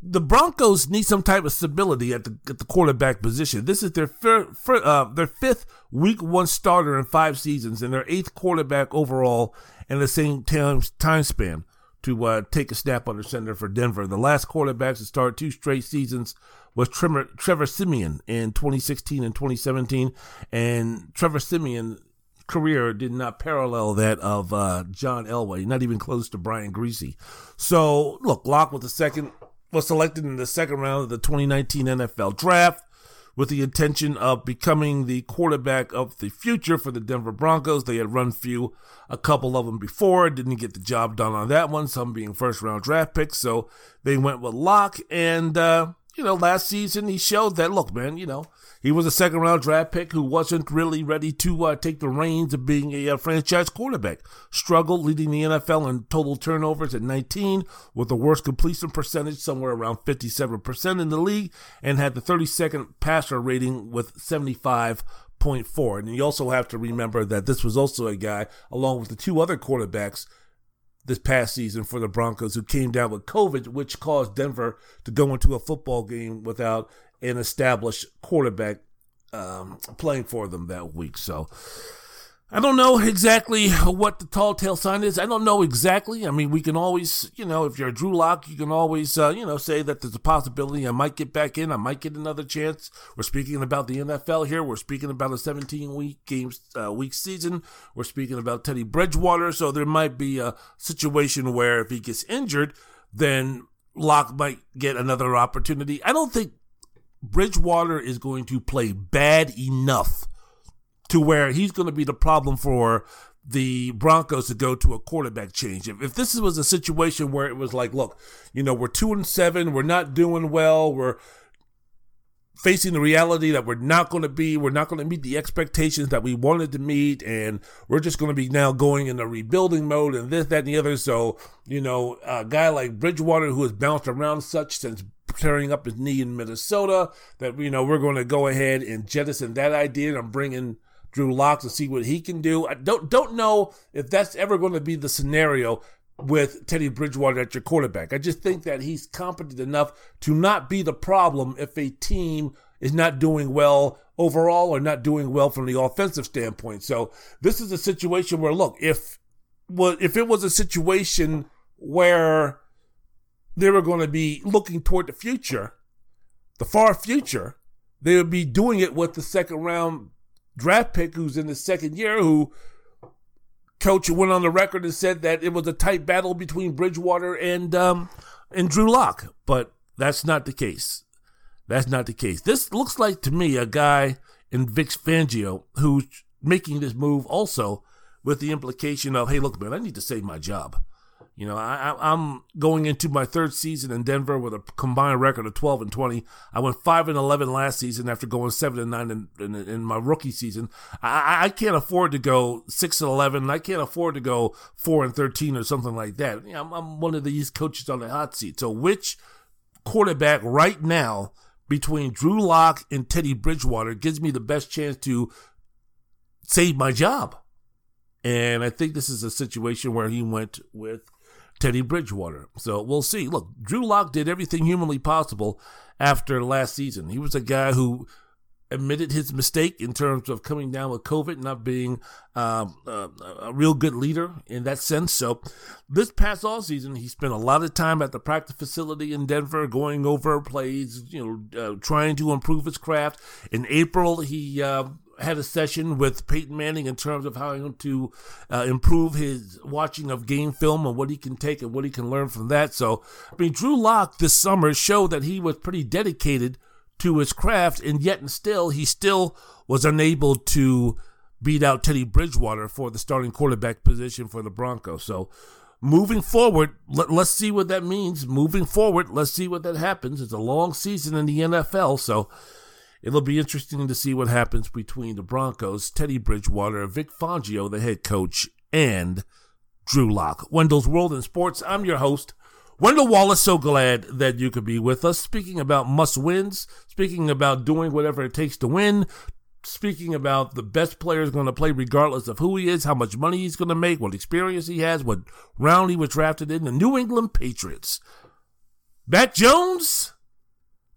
the Broncos need some type of stability at the at the quarterback position. This is their fir, fir, uh, their fifth Week One starter in five seasons, and their eighth quarterback overall in the same time time span to uh, take a snap under center for Denver. The last quarterbacks to start two straight seasons was Trevor, Trevor Siemian in 2016 and 2017, and Trevor Siemian career did not parallel that of uh, John Elway, not even close to Brian Griese. So, look, Lock with the second was selected in the second round of the 2019 NFL Draft with the intention of becoming the quarterback of the future for the Denver Broncos. They had run few, a couple of them before, didn't get the job done on that one, some being first round draft picks. So they went with Lock. And, uh, you know, last season he showed that, look, man, you know, he was a second round draft pick who wasn't really ready to uh, take the reins of being a, a, uh, franchise quarterback. Struggled leading the NFL in total turnovers at 19 with the worst completion percentage somewhere around 57% in the league and had the 32nd passer rating with 75.4. And you also have to remember that this was also a guy along with the two other quarterbacks this past season for the Broncos who came down with COVID, which caused Denver to go into a football game without an established quarterback um, playing for them that week. So I don't know exactly what the tall tale sign is. I don't know exactly. I mean, we can always, you know, if you're Drew Lock, you can always, uh, you know, say that there's a possibility I might get back in. I might get another chance. We're speaking about the NFL here. We're speaking about a 17 week games uh, week season. We're speaking about Teddy Bridgewater. So there might be a situation where if he gets injured, then Lock might get another opportunity. I don't think Bridgewater is going to play bad enough to where he's going to be the problem for the Broncos to go to a quarterback change. If, if this was a situation where it was like, look, you know, we're two and seven, we're not doing well, we're facing the reality that we're not going to be, we're not going to meet the expectations that we wanted to meet, and we're just going to be now going in a rebuilding mode and this, that, and the other. So, you know, a guy like Bridgewater who has bounced around such since tearing up his knee in Minnesota, that, you know, we're going to go ahead and jettison that idea and bring in Drew Lock to see what he can do. I don't, don't know if that's ever going to be the scenario with Teddy Bridgewater at your quarterback. I just think that he's competent enough to not be the problem if a team is not doing well overall or not doing well from the offensive standpoint. So this is a situation where look, if well, if it was a situation where they were going to be looking toward the future, the far future, they would be doing it with the second round draft pick who's in the second year who coach went on the record and said that it was a tight battle between Bridgewater and um, and Drew Lock, but that's not the case. That's not the case. This looks like to me a guy in Vic Fangio who's making this move also with the implication of, hey, look, man, I need to save my job. You know, I, am going into my third season in Denver with a combined record of 12 and 20. I went 5 and 11 last season after going 7 and 9 in, in, in my rookie season. I, I, can't afford to go 6 and 11. I can't afford to go 4 and 13 or something like that. You know, I'm, I'm one of these coaches on the hot seat. So, which quarterback right now between Drew Lock and Teddy Bridgewater gives me the best chance to save my job? And I think this is a situation where he went with Teddy Bridgewater. So we'll see. Look, Drew Lock did everything humanly possible after last season. He was a guy who admitted his mistake in terms of coming down with COVID, not being um, uh, a real good leader in that sense. So this past all season, he spent a lot of time at the practice facility in Denver, going over plays, you know, uh, trying to improve his craft. In April, he uh, had a session with Peyton Manning in terms of how to uh, improve his watching of game film and what he can take and what he can learn from that. So, I mean, Drew Lock this summer showed that he was pretty dedicated to his craft, and yet and still, he still was unable to beat out Teddy Bridgewater for the starting quarterback position for the Broncos. So, moving forward, let, us see what that means. Moving forward, let's see what that happens. It's a long season in the NFL, so it'll be interesting to see what happens between the Broncos, Teddy Bridgewater, Vic Fangio, the head coach, and Drew Lock. Wendell's World in Sports. I'm your host. Wendell Wallace, so glad that you could be with us. Speaking about must wins, speaking about doing whatever it takes to win, speaking about the best player is going to play regardless of who he is, how much money he's going to make, what experience he has, what round he was drafted in. The New England Patriots. Mac Jones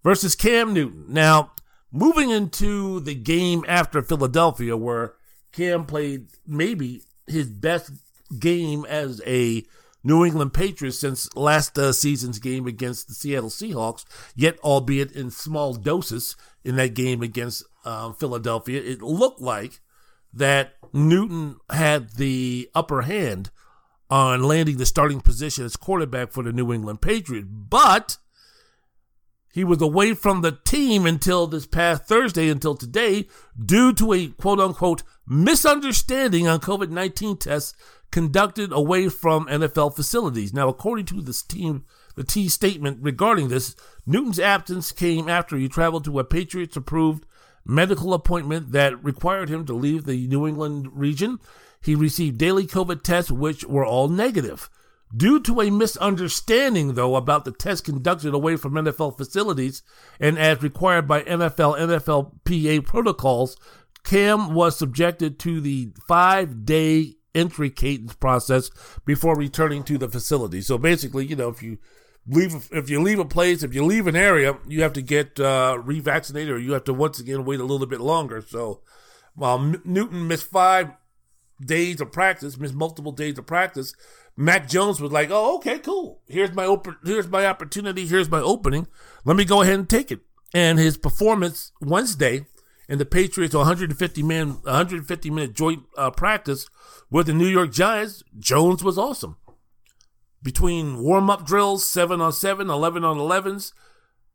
versus Cam Newton. Now, moving into the game after Philadelphia, where Cam played maybe his best game as a New England Patriots since last uh, season's game against the Seattle Seahawks, yet albeit in small doses in that game against uh, Philadelphia, it looked like that Newton had the upper hand on landing the starting position as quarterback for the New England Patriots. But he was away from the team until this past Thursday, until today, due to a quote unquote misunderstanding on COVID 19 tests conducted away from NFL facilities. Now, according to this team, the T statement regarding this, Newton's absence came after he traveled to a Patriots approved medical appointment that required him to leave the New England region. He received daily COVID tests, which were all negative. Due to a misunderstanding, though, about the test conducted away from NFL facilities and as required by NFL NFLPA protocols, Cam was subjected to the five day entry cadence process before returning to the facility. So basically, you know, if you leave if you leave a place, if you leave an area, you have to get uh, revaccinated, or you have to once again wait a little bit longer. So while M- Newton missed five days of practice, missed multiple days of practice, Mac Jones was like, "Oh, okay, cool. Here's my open. Here's my opportunity. Here's my opening. Let me go ahead and take it." And his performance Wednesday in the Patriots 150 man 150 minute joint uh, practice with the New York Giants, Jones was awesome between warm up drills, 7 on 7, 11 on 11s.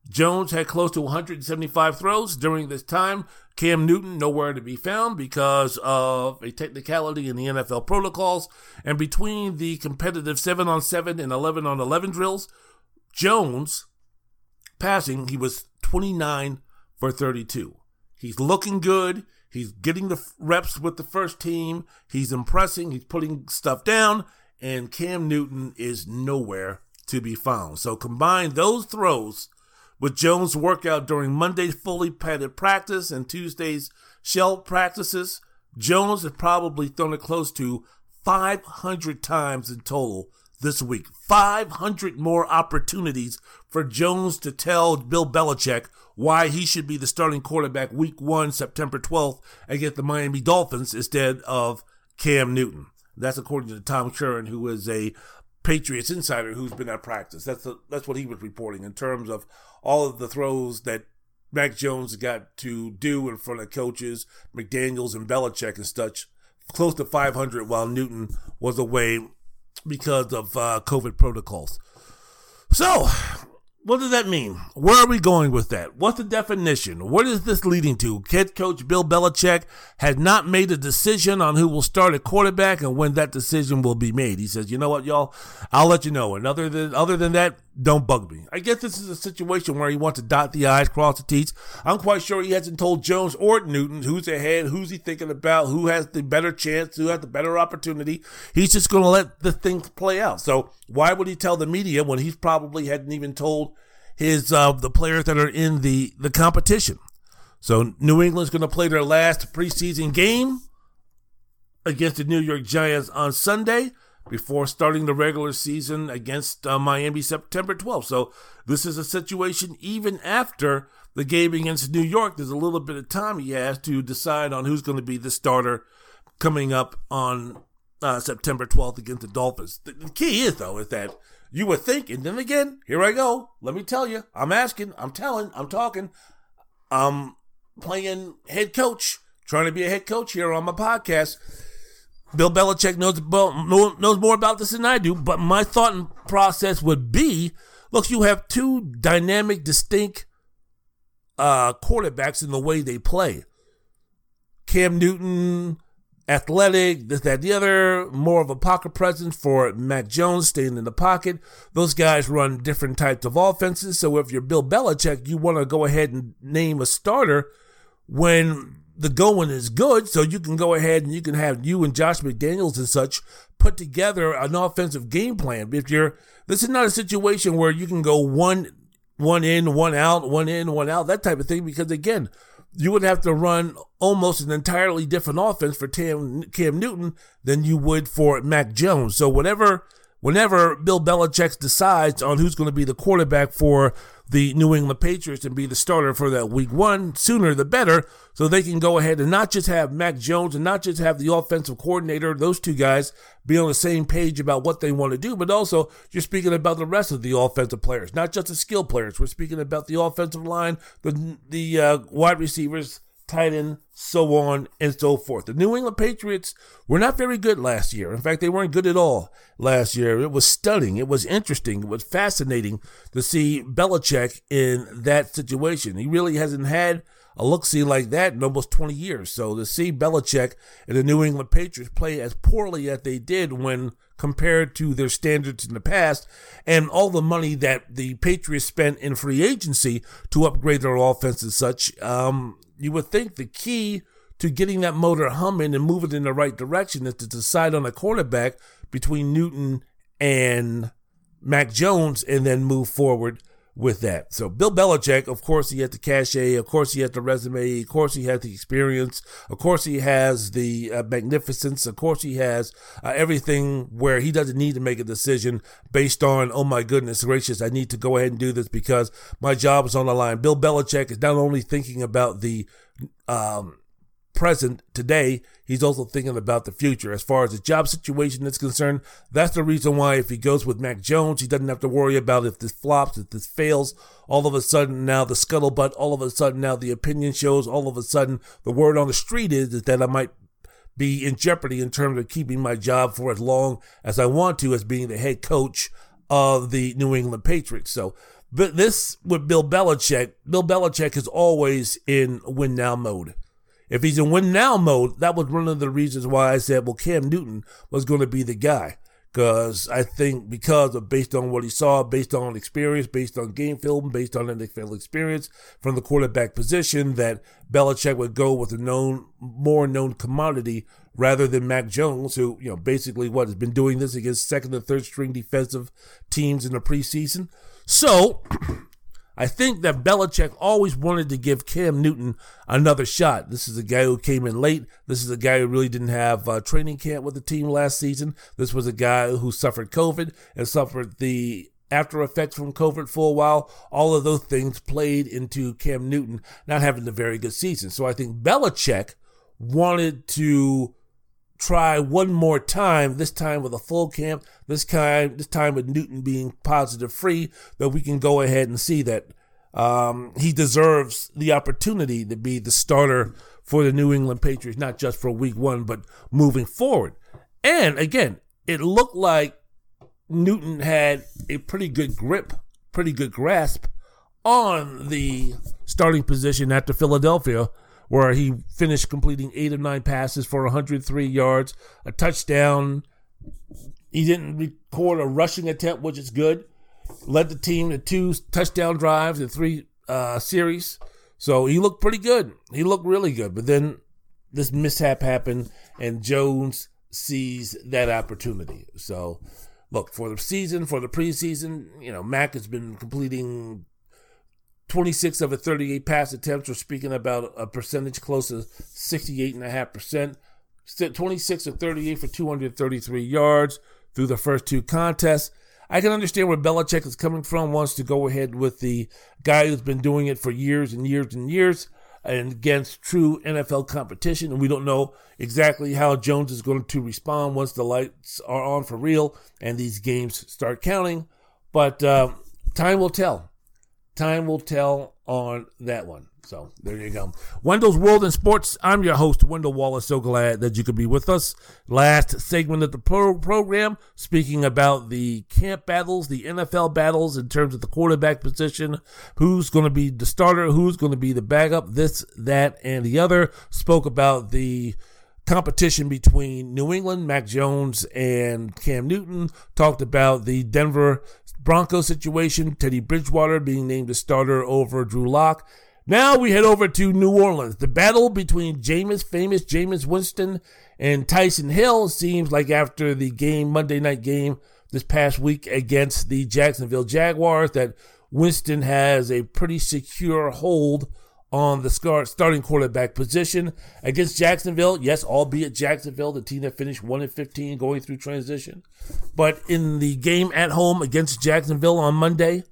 Jones had close to 175 throws during this time. Cam Newton nowhere to be found because of a technicality in the NFL protocols. And between the competitive 7 on 7 and 11 on 11 drills, Jones passing, he was 29 for 32. He's looking good. He's getting the reps with the first team. He's impressing. He's putting stuff down and Cam Newton is nowhere to be found. So combine those throws with Jones' workout during Monday's fully padded practice and Tuesday's shell practices, Jones has probably thrown it close to 500 times in total this week. 500 more opportunities for Jones to tell Bill Belichick why he should be the starting quarterback week one, September 12th, against the Miami Dolphins instead of Cam Newton. That's according to Tom Curran, who is a Patriots insider who's been at practice. That's the, that's what he was reporting in terms of all of the throws that Mac Jones got to do in front of coaches, McDaniels and Belichick and such. Close to 500 while Newton was away because of uh, COVID protocols. So, what does that mean? Where are we going with that? What's the definition? What is this leading to? Head coach Bill Belichick has not made a decision on who will start at quarterback and when that decision will be made. He says, "You know what, y'all? I'll let you know." And other than other than that, don't bug me. I guess this is a situation where he wants to dot the i's, cross the t's. I'm quite sure he hasn't told Jones or Newton who's ahead, who's he thinking about, who has the better chance, who has the better opportunity. He's just going to let the things play out. So why would he tell the media when he's probably hadn't even told his uh, the players that are in the the competition? So New England's going to play their last preseason game against the New York Giants on Sunday before starting the regular season against uh, Miami September 12th. So this is a situation even after the game against New York. There's a little bit of time he has to decide on who's going to be the starter coming up on uh, September 12th against the Dolphins. The, the key is though is that you would think, and then again, here I go. Let me tell you, I'm asking, I'm telling, I'm talking. I'm playing head coach trying to be a head coach here on my podcast. Bill Belichick knows knows more about this than I do, but my thought and process would be: look, you have two dynamic, distinct uh, quarterbacks in the way they play. Cam Newton, athletic, this, that, the other, more of a pocket presence for Mac Jones staying in the pocket. Those guys run different types of offenses. So if you're Bill Belichick, you want to go ahead and name a starter when the going is good. So you can go ahead and you can have you and Josh McDaniels and such put together an offensive game plan. If you're, this is not a situation where you can go one, one in, one out, one in, one out, that type of thing. Because again, you would have to run almost an entirely different offense for Cam, Cam Newton than you would for Mac Jones. So whatever, whenever Bill Belichick decides on who's going to be the quarterback for the New England Patriots and be the starter for that week one, sooner the better, so they can go ahead and not just have Mac Jones and not just have the offensive coordinator, those two guys be on the same page about what they want to do, but also you're speaking about the rest of the offensive players, not just the skill players. We're speaking about the offensive line, the the uh, wide receivers, tight end, so on and so forth. The New England Patriots were not very good last year. In fact, they weren't good at all last year. It was stunning. It was interesting. It was fascinating to see Belichick in that situation. He really hasn't had a look see like that in almost 20 years. So to see Belichick and the New England Patriots play as poorly as they did when compared to their standards in the past and all the money that the Patriots spent in free agency to upgrade their offense and such, um, you would think the key to getting that motor humming and moving in the right direction is to decide on a quarterback between Newton and Mac Jones and then move forward with that. So Bill Belichick, of course, he had the cachet. Of course, he had the resume. Of course, he had the experience. Of course, he has the uh, magnificence. Of course, he has uh, everything where he doesn't need to make a decision based on, oh my goodness gracious, I need to go ahead and do this because my job is on the line. Bill Belichick is not only thinking about the um, present today, he's also thinking about the future. As far as the job situation is concerned, that's the reason why if he goes with Mac Jones, he doesn't have to worry about if this flops, if this fails. All of a sudden now the scuttlebutt, all of a sudden now the opinion shows, all of a sudden the word on the street is, is that I might be in jeopardy in terms of keeping my job for as long as I want to as being the head coach of the New England Patriots. So, but this with Bill Belichick, Bill Belichick is always in win now mode. If he's in win now mode, that was one of the reasons why I said, well, Cam Newton was going to be the guy. Because I think because of based on what he saw, based on experience, based on game film, based on NFL experience from the quarterback position, that Belichick would go with a known, more known commodity rather than Mac Jones, who, you know, basically what has been doing this against second and third string defensive teams in the preseason. So I think that Belichick always wanted to give Cam Newton another shot. This is a guy who came in late. This is a guy who really didn't have uh, training camp with the team last season. This was a guy who suffered COVID and suffered the after effects from COVID for a while. All of those things played into Cam Newton not having a very good season. So I think Belichick wanted to try one more time, this time with a full camp, this time, this time with Newton being positive free, that we can go ahead and see that um, he deserves the opportunity to be the starter for the New England Patriots, not just for week one, but moving forward. And again, it looked like Newton had a pretty good grip, pretty good grasp on the starting position after Philadelphia where he finished completing eight of nine passes for 103 yards, a touchdown. He didn't record a rushing attempt, which is good. Led the team to two touchdown drives and three uh, series. So he looked pretty good. He looked really good. But then this mishap happened, and Jones sees that opportunity. So, look, for the season, for the preseason, you know, Mac has been completing 26 of the 38 pass attempts are speaking about a percentage close to 68.5%. 26 of 38 for 233 yards through the first two contests. I can understand where Belichick is coming from, wants to go ahead with the guy who's been doing it for years and years and years and against true NFL competition. And we don't know exactly how Jones is going to respond once the lights are on for real and these games start counting. But uh, time will tell time will tell on that one. So there you go. Wendell's World in Sports. I'm your host, Wendell Wallace. So glad that you could be with us. Last segment of the pro- program, speaking about the camp battles, the NFL battles in terms of the quarterback position, who's going to be the starter, who's going to be the backup, this, that, and the other. Spoke about the competition between New England, Mac Jones, and Cam Newton. Talked about the Denver Broncos situation, Teddy Bridgewater being named the starter over Drew Lock. Now we head over to New Orleans. The battle between Jameis, famous Jameis Winston, and Taysom Hill seems like after the game, Monday night game this past week against the Jacksonville Jaguars, that Winston has a pretty secure hold on the starting quarterback position against Jacksonville. Yes, albeit Jacksonville, the team that finished 1 and 15 going through transition. But in the game at home against Jacksonville on Monday,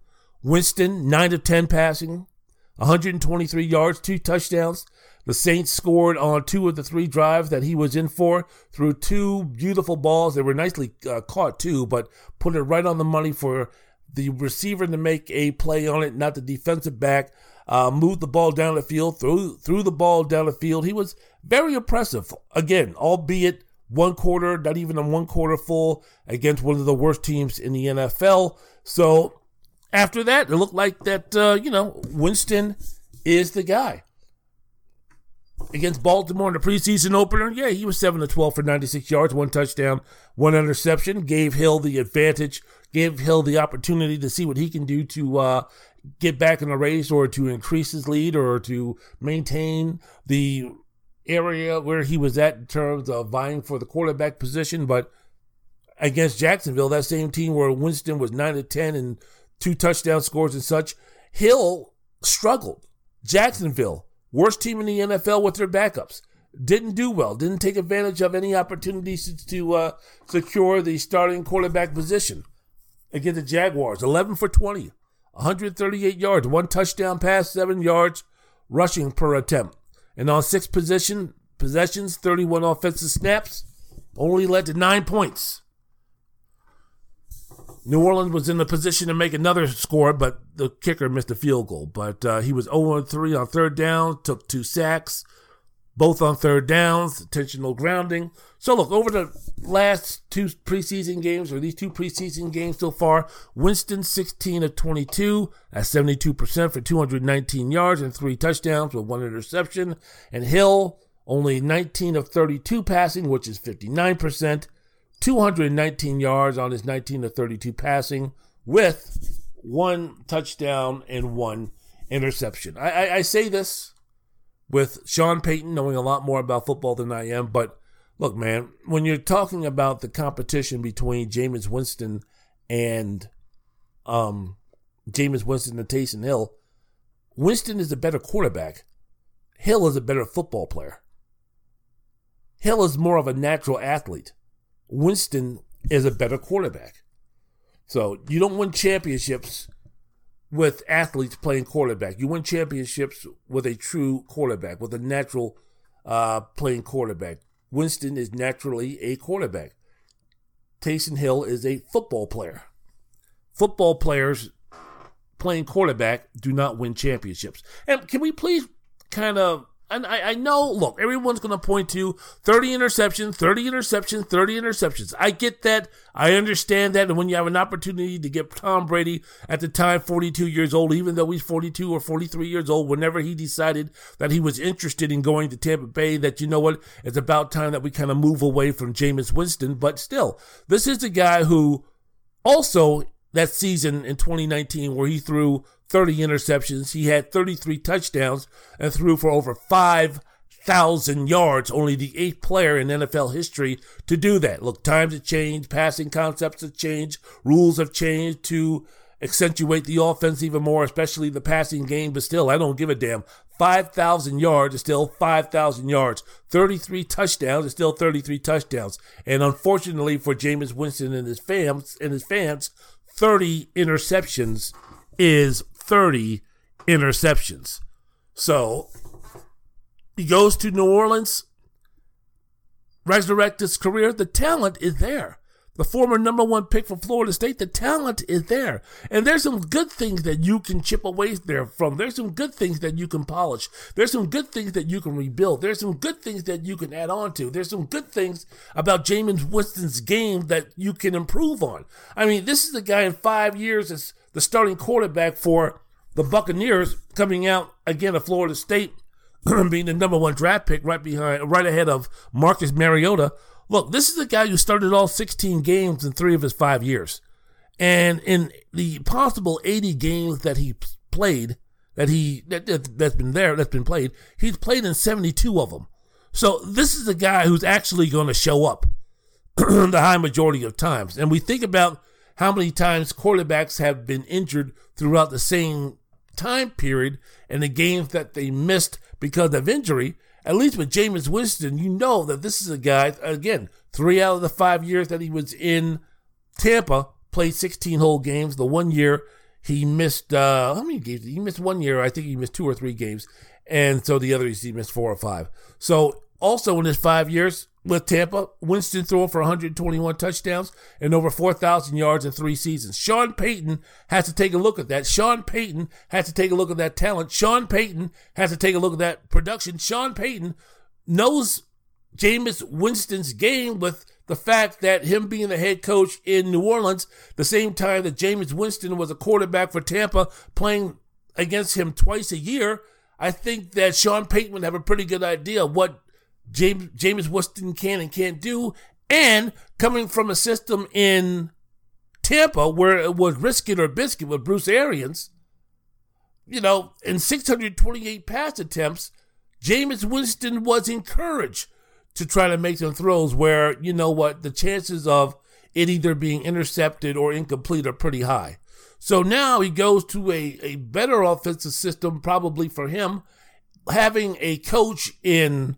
Winston, 9 of 10 passing, 123 yards, two touchdowns. The Saints scored on two of the three drives that he was in for through two beautiful balls. They were nicely uh, caught too, but put it right on the money for the receiver to make a play on it, not the defensive back. Uh, moved the ball down the field, threw threw the ball down the field. He was very impressive. Again, albeit one quarter, not even a one quarter full against one of the worst teams in the NFL. So after that, it looked like that, uh, you know, Winston is the guy. Against Baltimore in the preseason opener, yeah, he was 7 to 12 for 96 yards, one touchdown, one interception. Gave Hill the advantage, gave Hill the opportunity to see what he can do to uh, get back in the race or to increase his lead or to maintain the area where he was at in terms of vying for the quarterback position. But against Jacksonville, that same team where Winston was 9 to 10 and two touchdown scores and such. Hill struggled. Jacksonville, worst team in the NFL with their backups, didn't do well. Didn't take advantage of any opportunities to uh, secure the starting quarterback position against the Jaguars. 11 for 20, 138 yards, one touchdown pass, seven yards rushing per attempt. And on six position possessions, 31 offensive snaps, only led to nine points. New Orleans was in the position to make another score, but the kicker missed a field goal. But uh, he was 0 3 on third down, took two sacks, both on third downs, intentional grounding. So, look, over the last two preseason games, or these two preseason games so far, Winston 16 of 22, at 72% for 219 yards and three touchdowns with one interception. And Hill, only 19 of 32 passing, which is 59%. 219 yards on his 19 of 32 passing with one touchdown and one interception. I, I, I, say this with Sean Payton knowing a lot more about football than I am, but look, man, when you're talking about the competition between Jameis Winston and um, Jameis Winston and Taysom Hill, Winston is a better quarterback. Hill is a better football player. Hill is more of a natural athlete. Winston is a better quarterback. So you don't win championships with athletes playing quarterback. You win championships with a true quarterback, with a natural uh, playing quarterback. Winston is naturally a quarterback. Taysom Hill is a football player. Football players playing quarterback do not win championships. And can we please kind of and I, I know, look, everyone's going to point to 30 interceptions, 30 interceptions, 30 interceptions. I get that. I understand that. And when you have an opportunity to get Tom Brady at the time 42 years old, even though he's 42 or 43 years old, whenever he decided that he was interested in going to Tampa Bay, that you know what, it's about time that we kind of move away from Jameis Winston. But still, this is a guy who also that season in 2019 where he threw 30 interceptions. He had 33 touchdowns and threw for over 5,000 yards. Only the eighth player in NFL history to do that. Look, times have changed, passing concepts have changed, rules have changed to accentuate the offense even more, especially the passing game. But still, I don't give a damn. 5,000 yards is still 5,000 yards. 33 touchdowns is still 33 touchdowns. And unfortunately for Jameis Winston and his fans, and his fans, 30 interceptions is 30 interceptions. So he goes to New Orleans, resurrect his career. The talent is there. the former number one pick from Florida State, the talent is there. And there's some good things that you can chip away there from. There's some good things that you can polish. There's some good things that you can rebuild. There's some good things that you can add on to. There's some good things about Jameis Winston's game that you can improve on. I mean, this is a guy in five years as the starting quarterback for the Buccaneers coming out again of Florida State being the number one draft pick right behind, right ahead of Marcus Mariota. Look, this is a guy who started all 16 games in three of his five years. And in the possible 80 games that he played, that he that, that has been there, that's been played, he's played in 72 of them. So this is a guy who's actually going to show up the high majority of times. And we think about how many times quarterbacks have been injured throughout the same time period and the games that they missed because of injury. At least with Jameis Winston, you know that this is a guy, again, three out of the five years that he was in Tampa, played 16 whole games. The one year he missed, uh, how many games? He missed one year. I think he missed two or three games. And so the other he missed four or five. So also in his five years, with Tampa. Winston threw for 121 touchdowns and over 4,000 yards in three seasons. Sean Payton has to take a look at that. Sean Payton has to take a look at that talent. Sean Payton has to take a look at that production. Sean Payton knows Jameis Winston's game with the fact that him being the head coach in New Orleans, the same time that Jameis Winston was a quarterback for Tampa, playing against him twice a year, I think that Sean Payton would have a pretty good idea what James Jameis Winston can and can't do, and coming from a system in Tampa where it was risk it or biscuit with Bruce Arians, you know, in 628 pass attempts, James Winston was encouraged to try to make some throws where, you know what, the chances of it either being intercepted or incomplete are pretty high. So now he goes to a, a better offensive system, probably for him, having a coach in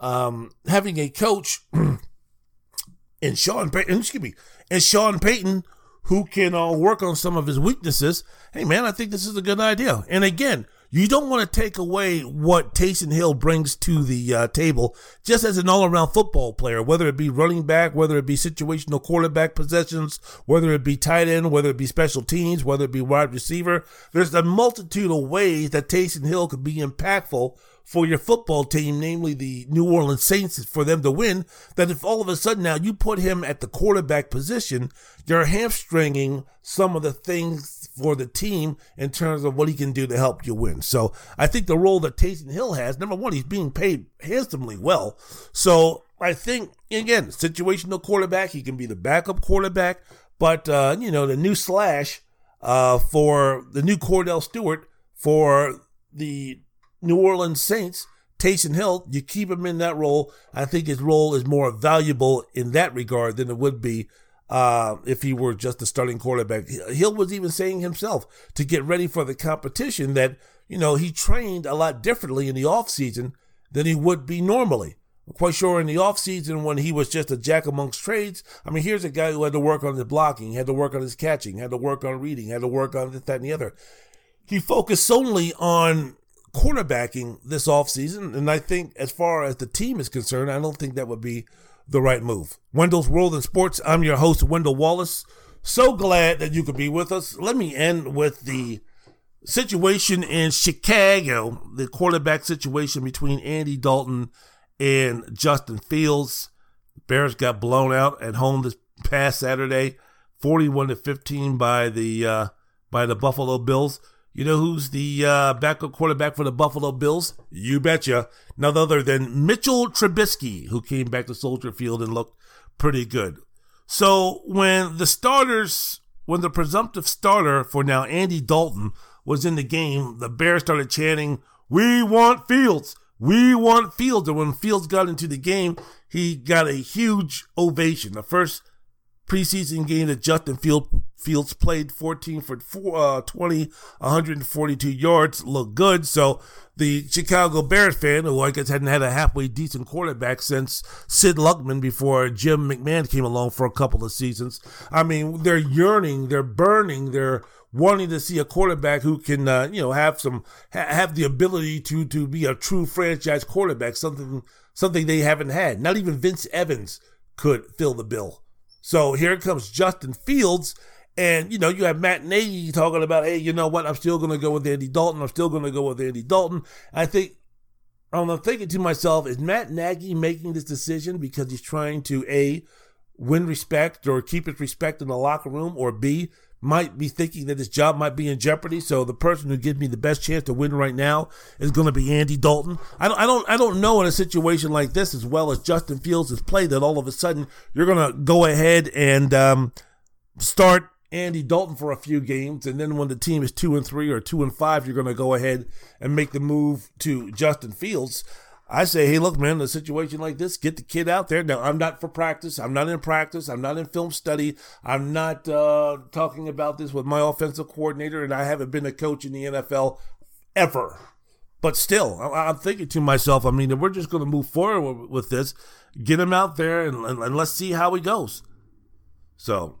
um, having a coach in Sean Payton, excuse me, and Sean Payton who can uh, work on some of his weaknesses. Hey, man, I think this is a good idea. And again, you don't want to take away what Taysom Hill brings to the uh, table just as an all around football player, whether it be running back, whether it be situational quarterback possessions, whether it be tight end, whether it be special teams, whether it be wide receiver. There's a multitude of ways that Taysom Hill could be impactful for your football team, namely the New Orleans Saints, for them to win, that if all of a sudden now you put him at the quarterback position, you're hamstringing some of the things for the team in terms of what he can do to help you win. So I think the role that Taysom Hill has, number one, he's being paid handsomely well. So I think, again, situational quarterback, he can be the backup quarterback, but, uh, you know, the new slash uh, for the new Kordell Stewart for the New Orleans Saints, Taysom Hill, you keep him in that role. I think his role is more valuable in that regard than it would be uh, if he were just a starting quarterback. Hill was even saying himself to get ready for the competition that, you know, he trained a lot differently in the offseason than he would be normally. I'm quite sure in the offseason when he was just a jack amongst trades, I mean, here's a guy who had to work on his blocking, had to work on his catching, had to work on reading, had to work on this, that, and the other. He focused solely on quarterbacking this offseason. And I think, as far as the team is concerned, I don't think that would be the right move. Wendell's World in Sports. I'm your host, Wendell Wallace. So glad that you could be with us. Let me end with the situation in Chicago, the quarterback situation between Andy Dalton and Justin Fields. Bears got blown out at home this past Saturday, 41 to 15 by the uh, by the Buffalo Bills. You know who's the uh, backup quarterback for the Buffalo Bills? You betcha. None other than Mitchell Trubisky, who came back to Soldier Field and looked pretty good. So when the starters, when the presumptive starter for now Andy Dalton was in the game, the Bears started chanting, "We want Fields." We want Fields. And when Fields got into the game, he got a huge ovation. The first preseason game that Justin Field, Fields played 14 for four, uh, 20, 142 yards, looked good. So the Chicago Bears fan, who I guess hadn't had a halfway decent quarterback since Sid Luckman before Jim McMahon came along for a couple of seasons. I mean, they're yearning, they're burning, they're wanting to see a quarterback who can, uh, you know, have some, ha- have the ability to, to be a true franchise quarterback, something, something they haven't had. Not even Vince Evans could fill the bill. So here comes Justin Fields. And, you know, you have Matt Nagy talking about, hey, you know what? I'm still going to go with Andy Dalton. I'm still going to go with Andy Dalton. I think, I'm thinking to myself, is Matt Nagy making this decision because he's trying to, A, win respect or keep his respect in the locker room, or B, might be thinking that his job might be in jeopardy. So the person who gives me the best chance to win right now is going to be Andy Dalton. I don't, I don't, I don't know in a situation like this, as well as Justin Fields has played, that all of a sudden you're going to go ahead and um, start Andy Dalton for a few games, and then when the team is two and three or two and five, you're going to go ahead and make the move to Justin Fields. I say, hey, look, man, in a situation like this, get the kid out there. Now, I'm not for practice. I'm not in practice. I'm not in film study. I'm not uh, talking about this with my offensive coordinator, and I haven't been a coach in the NFL ever. But still, I'm thinking to myself, I mean, we're just going to move forward with this, get him out there and, and, and let's see how he goes. So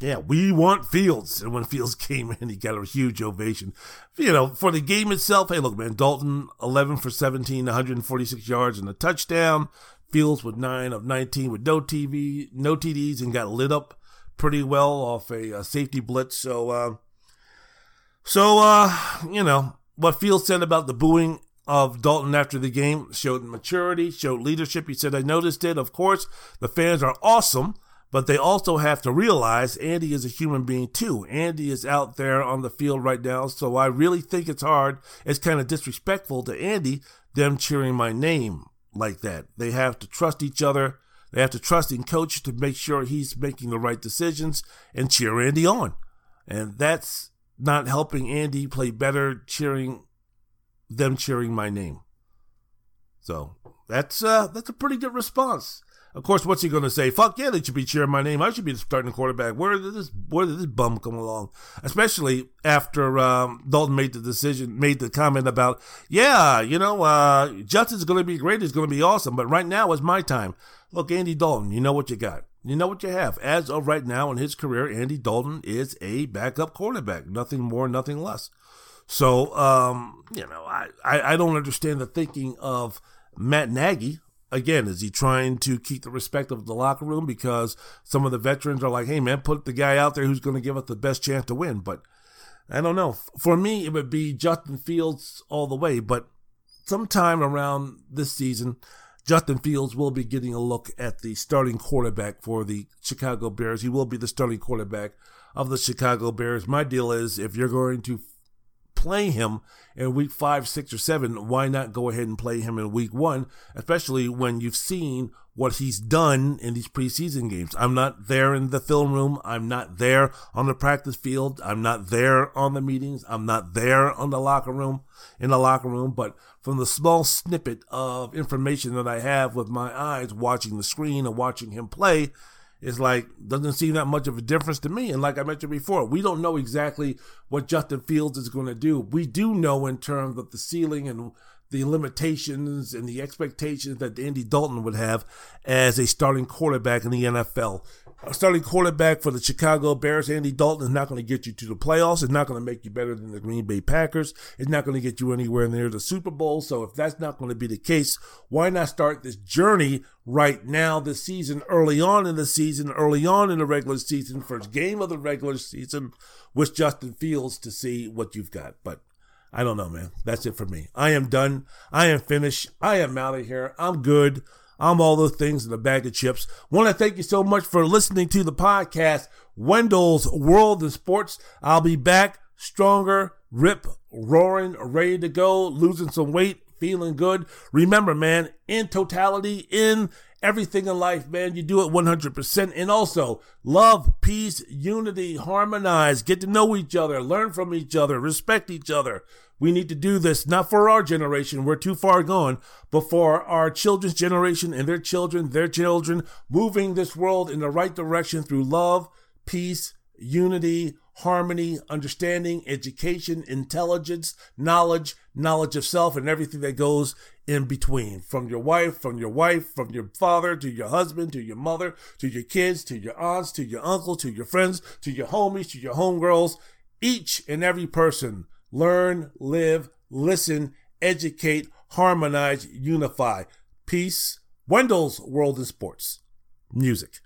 yeah, we want Fields. And when Fields came in, he got a huge ovation. You know, for the game itself, hey, look, man, Dalton, 11 for 17, 146 yards and a touchdown. Fields with 9 of 19 with no TV, no TDs, and got lit up pretty well off a, a safety blitz. So, uh, so, uh, you know, what Fields said about the booing of Dalton after the game showed maturity, showed leadership. He said, I noticed it. Of course, the fans are awesome but they also have to realize Andy is a human being too. Andy is out there on the field right now, so I really think it's hard. It's kind of disrespectful to Andy, them cheering my name like that. They have to trust each other. They have to trust in coach to make sure he's making the right decisions and cheer Andy on. And that's not helping Andy play better cheering them cheering my name. So that's uh that's a pretty good response. Of course, what's he going to say? Fuck yeah, they should be cheering my name. I should be the starting quarterback. Where did this where did this bum come along? Especially after um, Dalton made the decision, made the comment about, yeah, you know, uh, Justice is going to be great. It's going to be awesome. But right now is my time. Look, Andy Dalton, you know what you got. You know what you have. As of right now in his career, Andy Dalton is a backup quarterback. Nothing more, nothing less. So, um, you know, I, I, I don't understand the thinking of Matt Nagy again, is he trying to keep the respect of the locker room because some of the veterans are like, hey, man, put the guy out there who's going to give us the best chance to win? But I don't know. For me, it would be Justin Fields all the way. But sometime around this season, Justin Fields will be getting a look at the starting quarterback for the Chicago Bears. He will be the starting quarterback of the Chicago Bears. My deal is if you're going to play him in week five, six, or seven, why not go ahead and play him in week one, especially when you've seen what he's done in these preseason games. I'm not there in the film room. I'm not there on the practice field. I'm not there on the meetings. I'm not there on the locker room, in the locker room. But from the small snippet of information that I have with my eyes watching the screen and watching him play, it's like doesn't seem that much of a difference to me. And like I mentioned before, we don't know exactly what Justin Fields is going to do. We do know in terms of the ceiling and the limitations and the expectations that Andy Dalton would have as a starting quarterback in the NFL a starting quarterback for the Chicago Bears, Andy Dalton, is not going to get you to the playoffs. It's not going to make you better than the Green Bay Packers. It's not going to get you anywhere near the Super Bowl. So if that's not going to be the case, why not start this journey right now this season, early on in the season, early on in the regular season, first game of the regular season with Justin Fields to see what you've got. But I don't know, man. That's it for me. I am done. I am finished. I am out of here. I'm good. I'm all those things in a bag of chips. Want to thank you so much for listening to the podcast, Wendell's World of Sports. I'll be back stronger, rip, roaring, ready to go, losing some weight, feeling good. Remember, man, in totality, in everything in life, man, you do it 100%. And also, love, peace, unity, harmonize, get to know each other, learn from each other, respect each other. We need to do this not for our generation, we're too far gone, but for our children's generation and their children, their children, moving this world in the right direction through love, peace, unity, harmony, understanding, education, intelligence, knowledge, knowledge of self, and everything that goes in between. From your wife, from your wife, from your father, to your husband, to your mother, to your kids, to your aunts, to your uncle, to your friends, to your homies, to your homegirls. Each and every person learn, live, listen, educate, harmonize, unify. Peace. Wendell's World in Sports. Music.